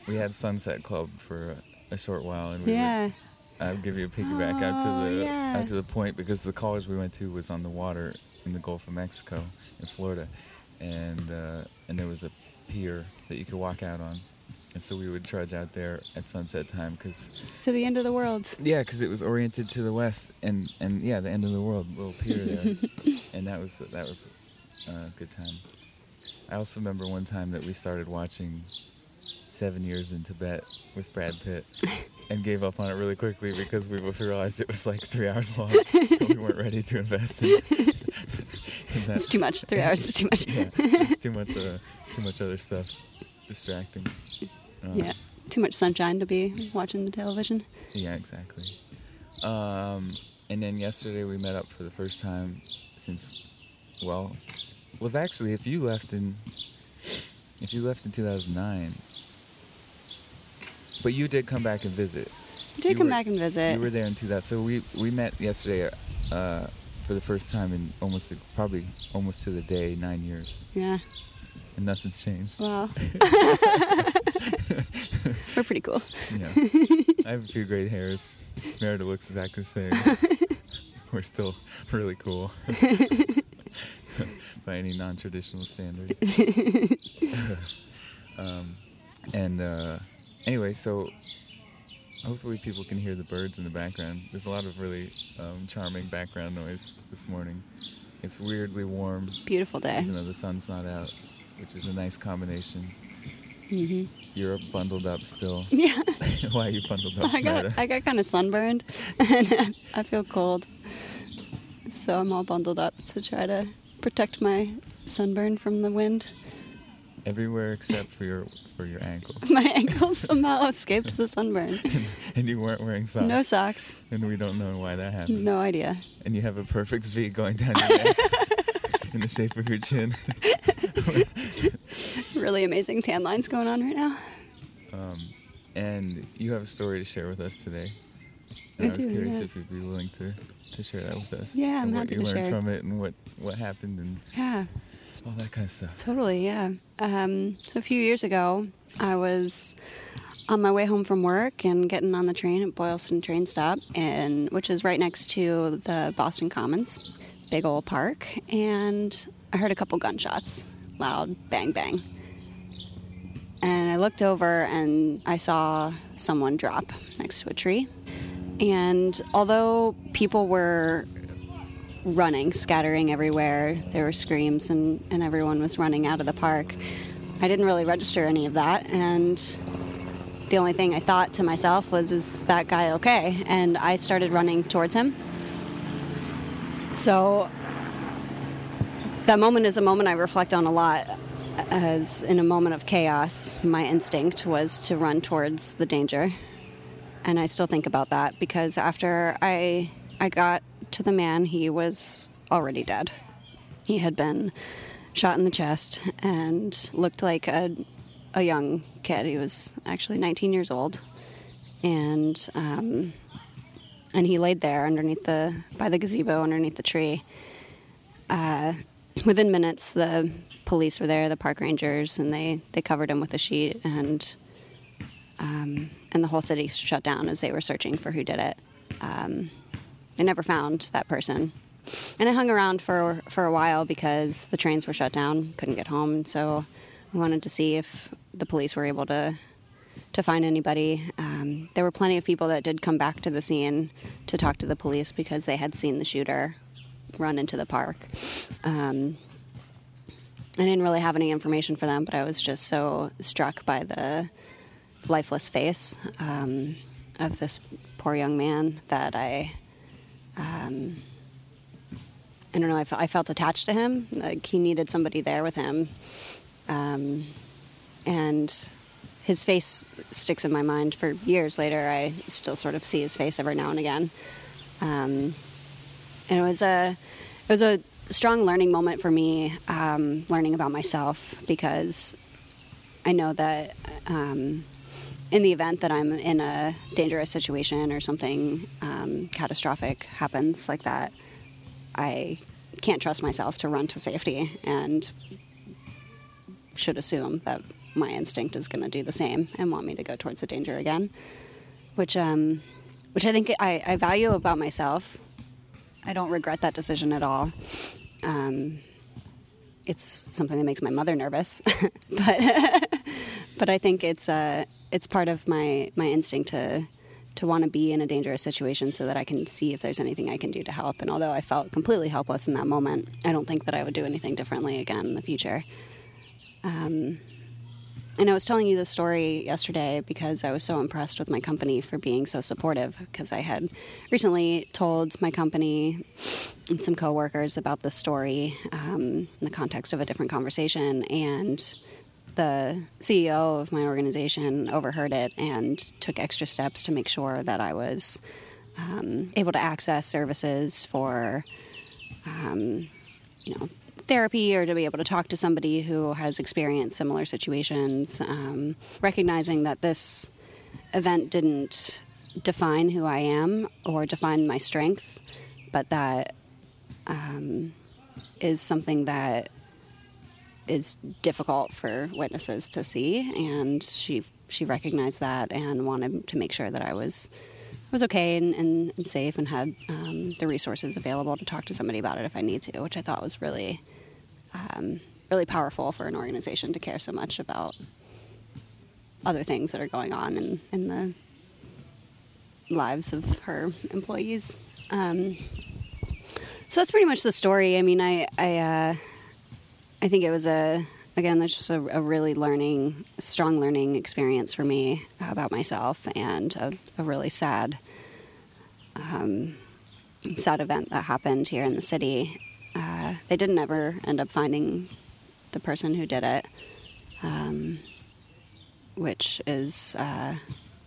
we had sunset club for a, short while and we Yeah. would, i'll give you a piggyback out Oh, to the yeah. out to the point because the college we went to was on the water in the gulf of mexico in florida and uh and there was a pier that you could walk out on and so we would trudge out there at sunset time because To the end of the world. yeah because it was oriented to the west and and yeah the end of the world little pier there and that was that was a good time I also remember one time that we started watching Seven Years in Tibet with Brad Pitt and gave up on it really quickly because we both realized it was like three hours long. and we weren't ready to invest in, in that. It's too much. Three hours is too much. Yeah, it's too much, uh, too much other stuff distracting. Um, Yeah. Too much sunshine to be watching the television. Yeah, exactly. Um, and then yesterday we met up for the first time since, well, well, actually, if you left in, if you left in 2009, but you did come back and visit. I did You come were- back and visit. You were there in 2000. So we we met yesterday uh, for the first time in almost probably almost to the day nine years, Yeah. and nothing's changed. Wow. We're pretty cool. Yeah, I have a few gray hairs. Merida looks exactly the same. We're still really cool by any non-traditional standard. um, and uh, anyway, so hopefully people can hear the birds in the background. There's a lot of really um, charming background noise this morning. It's weirdly warm, Beautiful day. even though the sun's not out, which is a nice combination. hmm You're bundled up still. Yeah. Why are you bundled up, I got? I got kind of sunburned, and I feel cold, so I'm all bundled up to try to protect my sunburn from the wind. Everywhere except for your for your ankles. My ankles somehow escaped the sunburn. and you weren't wearing socks. No socks. And we don't know why that happened. No idea. And you have a perfect V going down your neck in the shape of your chin. Really amazing tan lines going on right now. um, and you have a story to share with us today. And I I was do, curious yeah. if you'd be willing to, to share that with us. Yeah, I'm and what happy you to learned share. from it and what, what happened and Yeah. All that kind of stuff. Totally, yeah. Um, so a few years ago, I was on my way home from work and getting on the train at Boylston train stop, and which is right next to the Boston Commons, big old park, and I heard a couple gunshots, loud bang bang. And I looked over and I saw someone drop next to a tree. And although people were running, scattering everywhere. There were screams, and, and everyone was running out of the park. I didn't really register any of that, and the only thing I thought to myself was, "Is that guy okay?" And I started running towards him. So that moment is a moment I reflect on a lot. As in a moment of chaos, my instinct was to run towards the danger and I still think about that because after I I got to the man, he was already dead. He had been shot in the chest and looked like a a young kid. He was actually 19 years old, and um, and he laid there underneath the by the gazebo underneath the tree. Uh, within minutes, the police were there, the park rangers, and they they covered him with a sheet and um, and the whole city shut down as they were searching for who did it. Um, they never found that person, and I hung around for for a while because the trains were shut down, couldn't get home, so I wanted to see if the police were able to to find anybody. Um, there were plenty of people that did come back to the scene to talk to the police because they had seen the shooter run into the park. Um, I didn't really have any information for them, but I was just so struck by the lifeless face um, of this poor young man that I, um, I don't know, I, felt attached to him. Like he needed somebody there with him. Um, and his face sticks in my mind for years later. I still sort of see his face every now and again. Um, and it was a, it was a strong learning moment for me, um, learning about myself because I know that um, in the event that I'm in a dangerous situation or something um, catastrophic happens like that, I can't trust myself to run to safety and should assume that my instinct is going to do the same and want me to go towards the danger again, which um, which I think I, I value about myself. I don't regret that decision at all. Um, it's something that makes my mother nervous, but but I think it's uh, it's part of my my instinct to to want to be in a dangerous situation so that I can see if there's anything I can do to help. And although I felt completely helpless in that moment, I don't think that I would do anything differently again in the future. Um, and I was telling you this story yesterday because I was so impressed with my company for being so supportive. Because I had recently told my company and some coworkers about this story um, in the context of a different conversation, and the CEO of my organization overheard it and took extra steps to make sure that I was um, able to access services for, um, you know, therapy or to be able to talk to somebody who has experienced similar situations, um, recognizing that this event didn't define who I am or define my strength, but that um, is something that is difficult for witnesses to see, and she she recognized that and wanted to make sure that I was was okay and, and, and safe and had um, the resources available to talk to somebody about it if I need to, which I thought was really um, really powerful for an organization to care so much about other things that are going on in, in the lives of her employees. Um, so that's pretty much the story. I mean, I I uh, I think it was a again, that's just a, a, really learning, strong learning experience for me about myself, and a, a really sad, um, sad event that happened here in the city. Uh, they didn't ever end up finding the person who did it, um, which is uh, a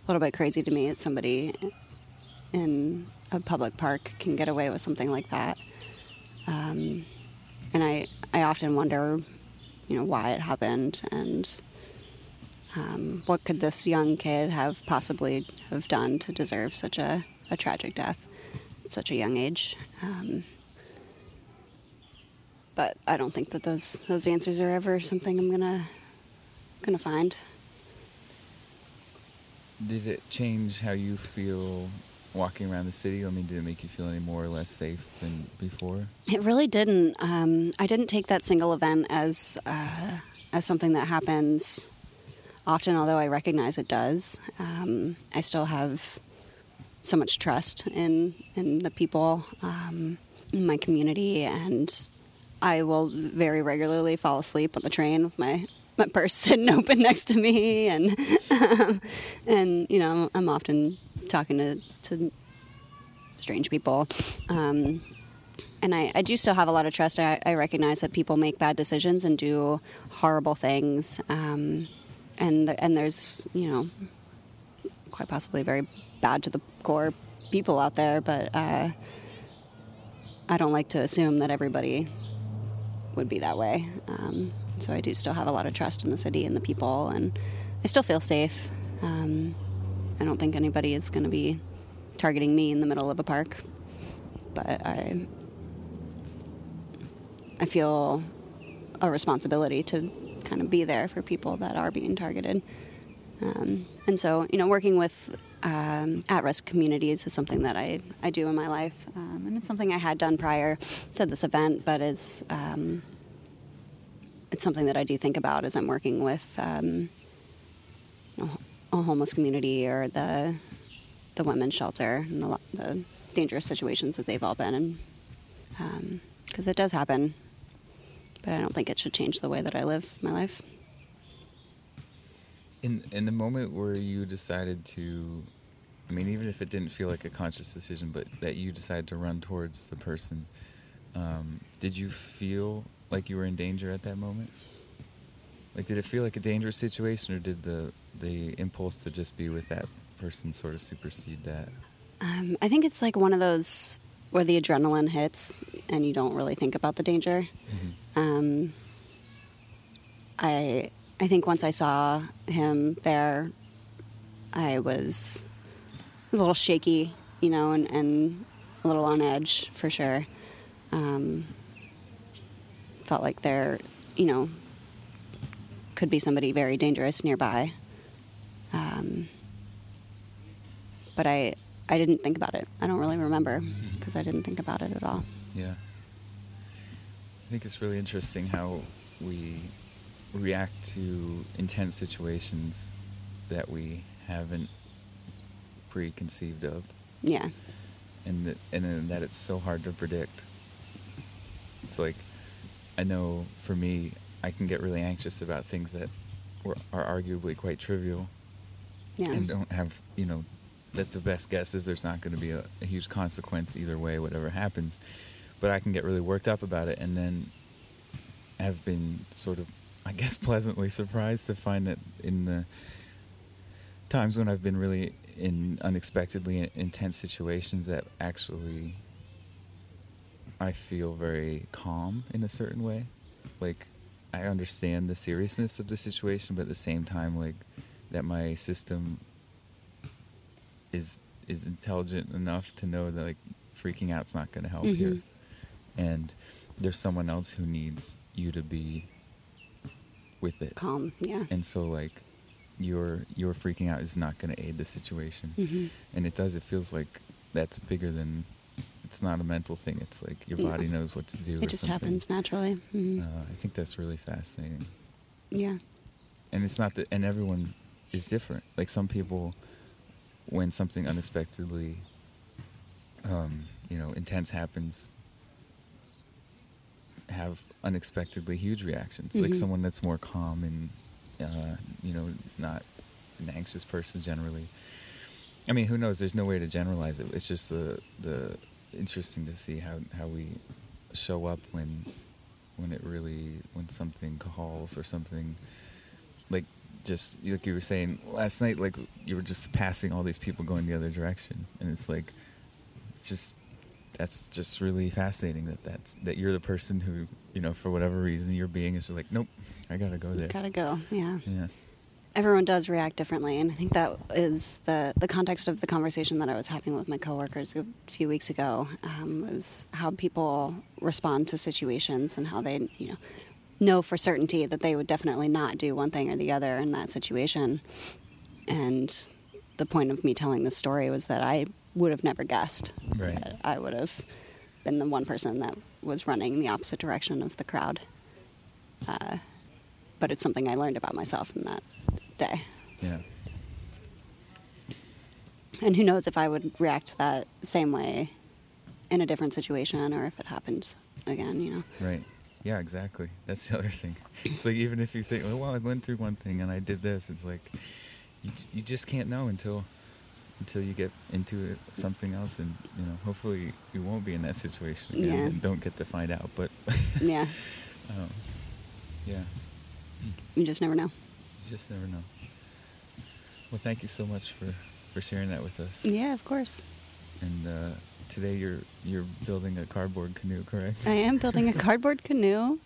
little bit crazy to me. that somebody in a public park can get away with something like that. Um, and I, I often wonder, you know, why it happened and um, what could this young kid have possibly have done to deserve such a, a tragic death at such a young age. Um, but I don't think that those those answers are ever something I'm gonna gonna find. Did it change how you feel walking around the city? I mean, did it make you feel any more or less safe than before? It really didn't. Um, I didn't take that single event as uh, as something that happens often, although I recognize it does. Um, I still have so much trust in in the people um, in my community, and I will very regularly fall asleep on the train with my my purse sitting open next to me, and and you know I'm often talking to to strange people. Um, and I, I do still have a lot of trust. I, I, recognize that people make bad decisions and do horrible things, um, and and there's you know quite possibly very bad to the core people out there. But uh, I don't like to assume that everybody would be that way. Um, so I do still have a lot of trust in the city and the people, and I still feel safe. Um, I don't think anybody is going to be targeting me in the middle of a park, but I I feel a responsibility to kind of be there for people that are being targeted. Um, and so, you know, working with um, at-risk communities is something that I, I do in my life, um, and it's something I had done prior to this event, but it's um, it's something that I do think about as I'm working with um, you know, homeless community or the the women's shelter and the, the dangerous situations that they've all been in, because um, it does happen. But I don't think it should change the way that I live my life. In in the moment where you decided to, I mean, even if it didn't feel like a conscious decision, but that you decided to run towards the person, um, did you feel like you were in danger at that moment? Like, did it feel like a dangerous situation, or did the the impulse to just be with that person sort of supersede that? Um, I think it's like one of those where the adrenaline hits and you don't really think about the danger. Mm-hmm. Um, I I think once I saw him there, I was was a little shaky, you know, and, and a little on edge for sure. Um, felt like there, you know, could be somebody very dangerous nearby. Um, but I I didn't think about it. I don't really remember because I didn't think about it at all. Yeah. I think it's really interesting how we react to intense situations that we haven't preconceived of. Yeah. And that, and that it's so hard to predict. It's like I know for me, I can get really anxious about things that were, are arguably quite trivial. Yeah. And don't have, you know, that the best guess is there's not going to be a, a huge consequence either way, whatever happens. But I can get really worked up about it and then have been sort of I guess pleasantly surprised to find that in the times when I've been really in unexpectedly intense situations that actually I feel very calm in a certain way. Like I understand the seriousness of the situation, but at the same time, like that my system is is intelligent enough to know that like freaking out's not going to help mm-hmm. here, and there's someone else who needs you to be with it. Calm, yeah. And so like your your freaking out is not going to aid the situation. Mhm. And it does it feels like that's bigger than it's not a mental thing. It's like your Yeah. body knows what to do. It just something. happens naturally. Mhm. Uh, I think that's really fascinating. yeah. And it's not that and everyone is different. Like some people when something unexpectedly um, you know, intense happens have unexpectedly huge reactions. Like Mhm. someone that's more calm and uh, you know, not an anxious person generally. I mean, who knows? There's no way to generalize it. It's just the the interesting to see how how we show up when when it really when something calls or something like just like you were saying last night like you were just passing all these people going the other direction. And it's like it's just that's just really fascinating that that's that you're the person who you know for whatever reason your being is like nope i gotta go there. Gotta go, yeah. yeah everyone does react differently and i think that is the, the context of the conversation that i was having with my coworkers a few weeks ago um, was how people respond to situations and how they you know know for certainty that they would definitely not do one thing or the other in that situation and the point of me telling this story was that i would have never guessed Right. that i would have been the one person that was running the opposite direction of the crowd uh, but it's something i learned about myself in that day yeah and who knows if I would react that same way in a different situation or if it happens again, you know. right yeah exactly that's the other thing it's like even if you think oh, well i went through one thing and i did this it's like you, you just can't know until until you get into it, something else and you know hopefully you won't be in that situation again Yeah. and don't get to find out but Yeah. um, yeah You just never know. You just never know. Well, thank you so much for, for sharing that with us. Yeah, of course. And uh, today you're you're building a cardboard canoe, correct? I am building a cardboard canoe.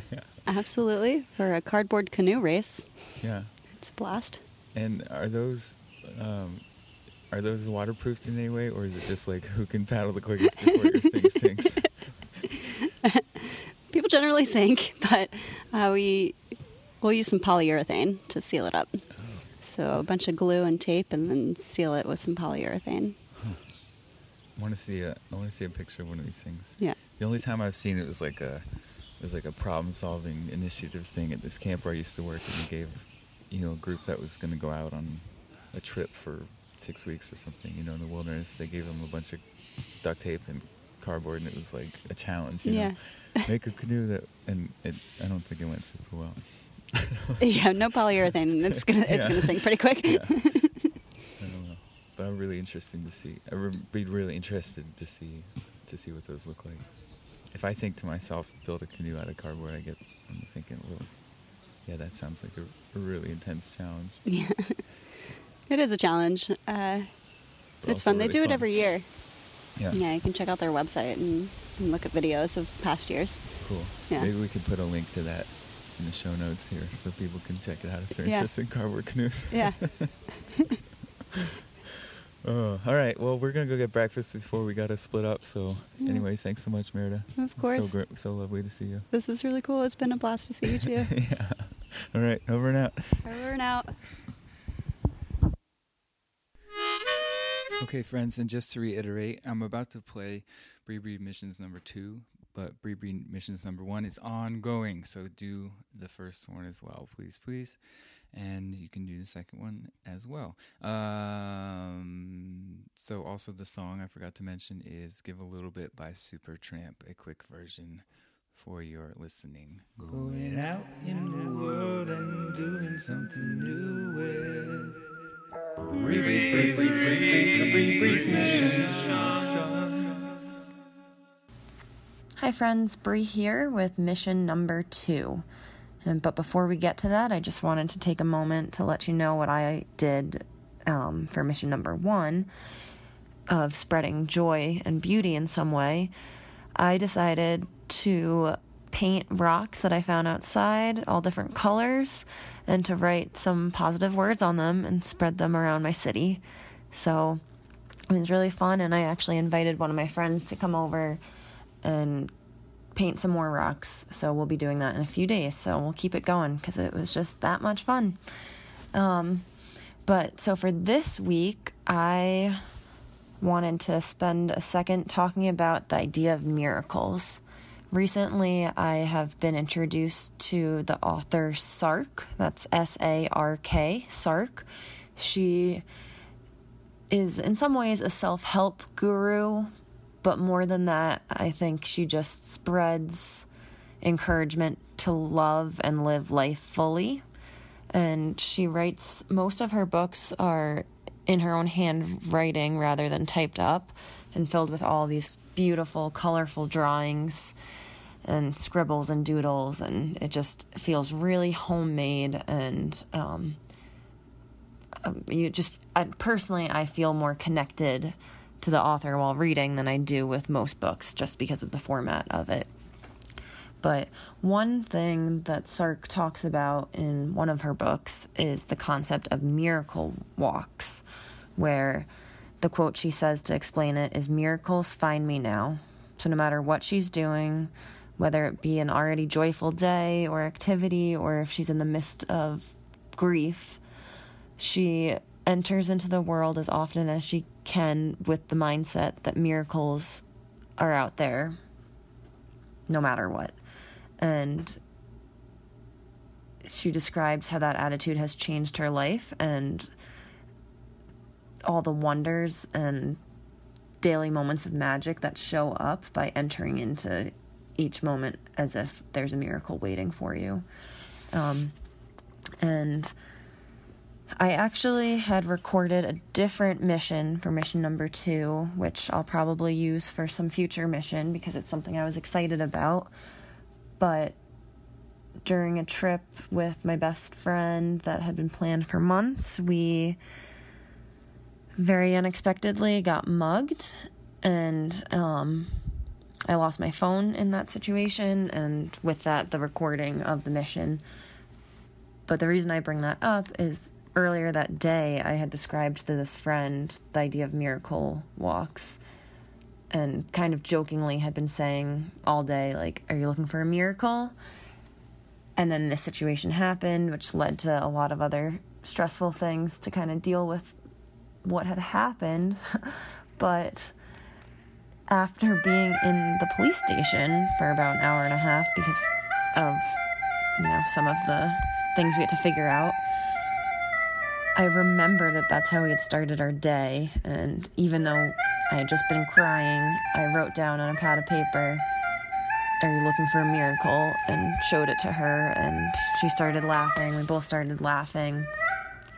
Absolutely. For a cardboard canoe race. Yeah. It's a blast. And are those um, are those waterproofed in any way, or is it just like who can paddle the quickest before your thing sinks? People generally sink, but uh, we we'll use some polyurethane to seal it up. So a bunch of glue and tape, and then seal it with some polyurethane. I want to see a I want to see a picture of one of these things. Yeah. The only time I've seen it was like a it was like a problem solving initiative thing at this camp where I used to work, and we gave you know a group that was going to go out on a trip for six weeks or something. You know, in the wilderness, they gave them a bunch of duct tape and cardboard, and it was like a challenge. You Yeah. know? make a canoe that, and it, I don't think it went super well. yeah, no polyurethane, it's gonna it's Yeah. gonna sink pretty quick. Yeah. I don't know, but I'm really interested to see. I would be really interested to see to see what those look like. If I think to myself, build a canoe out of cardboard, I get I'm thinking, well, yeah, that sounds like a, a really intense challenge. Yeah. it is a challenge. Uh, But it's fun. They really do it every year. Yeah. Yeah, you can check out their website and, and look at videos of past years. Cool. Yeah. Maybe we could put a link to that in the show notes here so people can check it out if they're Yeah. interested in cardboard canoes. Yeah. Oh, all right. Well, we're gonna go get breakfast before we gotta split up. So, Yeah. anyways, thanks so much, Merida. Of course. So great, so lovely to see you. This is really cool. It's been a blast to see you too. yeah. All right. Over and out. Over and out. Okay, friends, and just to reiterate, I'm about to play Bree Bree Missions number two, but Bree Bree Missions number one is ongoing. So do the first one as well, please, please. And you can do the second one as well. Um, so, also, the song I forgot to mention is Give a Little Bit by Supertramp, a quick version for your listening. Going out in the world and doing something new with Bree Bree Bree Bree Bree Bree Bree's missions. Hi, friends. Bree here with mission number two. And, but before we get to that, I just wanted to take a moment to let you know what I did um, for mission number one of spreading joy and beauty in some way. I decided to paint rocks that I found outside, all different colors, and to write some positive words on them and spread them around my city. So it was really fun, and I actually invited one of my friends to come over and paint some more rocks. So we'll be doing that in a few days. So we'll keep it going because it was just that much fun. Um, but so for this week, I wanted to spend a second talking about the idea of miracles. Recently, I have been introduced to the author Sark. That's S A R K, Sark. She is, in some ways, a self help guru, but more than that, I think she just spreads encouragement to love and live life fully. And she writes, most of her books are in her own handwriting rather than typed up and filled with all these beautiful, colorful drawings and scribbles and doodles. And it just feels really homemade and, um, um you just I, personally i feel more connected to the author while reading than I do with most books just because of the format of it. But one thing that Sark talks about in one of her books is the concept of miracle walks, where the quote she says to explain it is Miracles find me now. So no matter what she's doing, whether it be an already joyful day or activity, or if she's in the midst of grief, she enters into the world as often as she can with the mindset that miracles are out there no matter what. And she describes how that attitude has changed her life and all the wonders and daily moments of magic that show up by entering into each moment as if there's a miracle waiting for you. Um, and I actually had recorded a different mission for mission number two, which I'll probably use for some future mission because it's something I was excited about. But during a trip with my best friend that had been planned for months, we very unexpectedly got mugged and um, I lost my phone in that situation, and with that, the recording of the mission. But the reason I bring that up is earlier that day, I had described to this friend the idea of miracle walks and kind of jokingly had been saying all day, like, Are you looking for a miracle? And then this situation happened, which led to a lot of other stressful things to kind of deal with what had happened. but after being in the police station for about an hour and a half because of, you know, some of the things we had to figure out, I remember that that's how we had started our day. And even though I had just been crying, I wrote down on a pad of paper, Are you looking for a miracle? and showed it to her. And she started laughing. We both started laughing.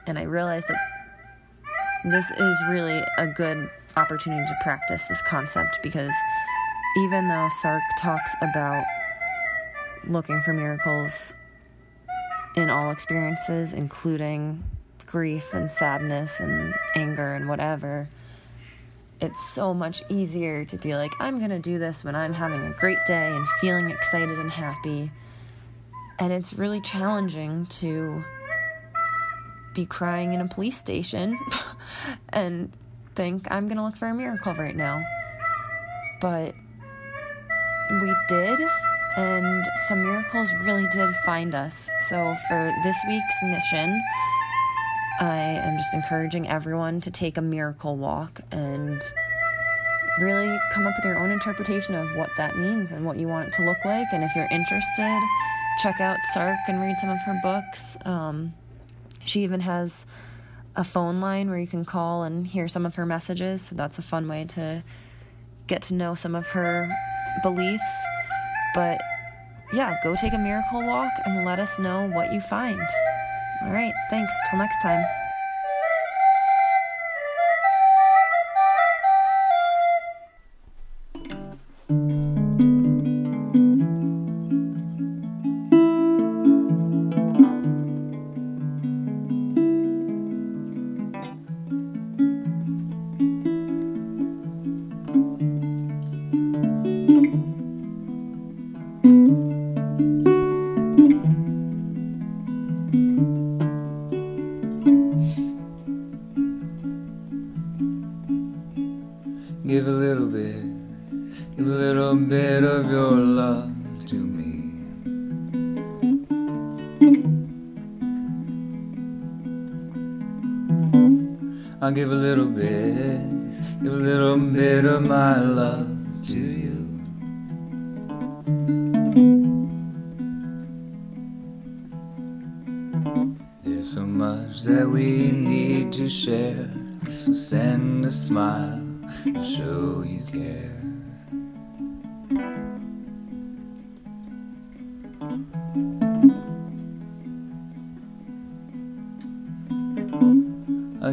And I realized that this is really a good opportunity to practice this concept because even though Sark talks about looking for miracles in all experiences, including grief and sadness and anger and whatever, it's so much easier to be like, I'm going to do this when I'm having a great day and feeling excited and happy. And it's really challenging to be crying in a police station and think, I'm going to look for a miracle right now. But we did, and some miracles really did find us. So for this week's mission, I am just encouraging everyone to take a miracle walk and really come up with your own interpretation of what that means and what you want it to look like. And if you're interested, check out Sark and read some of her books. Um, she even has a phone line where you can call and hear some of her messages. So that's a fun way to get to know some of her beliefs. But yeah, go take a miracle walk and let us know what you find. All right, thanks. Till next time.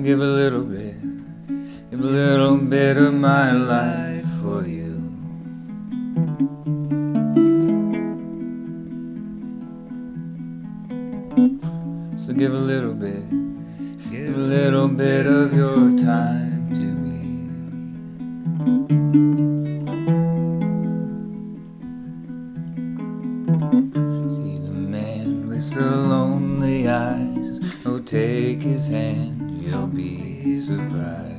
Give a little bit, give a little bit of my life for you. So give a little bit, give a little bit of your time to me. See the man with the lonely eyes. Oh, take his hand, you'll be surprised.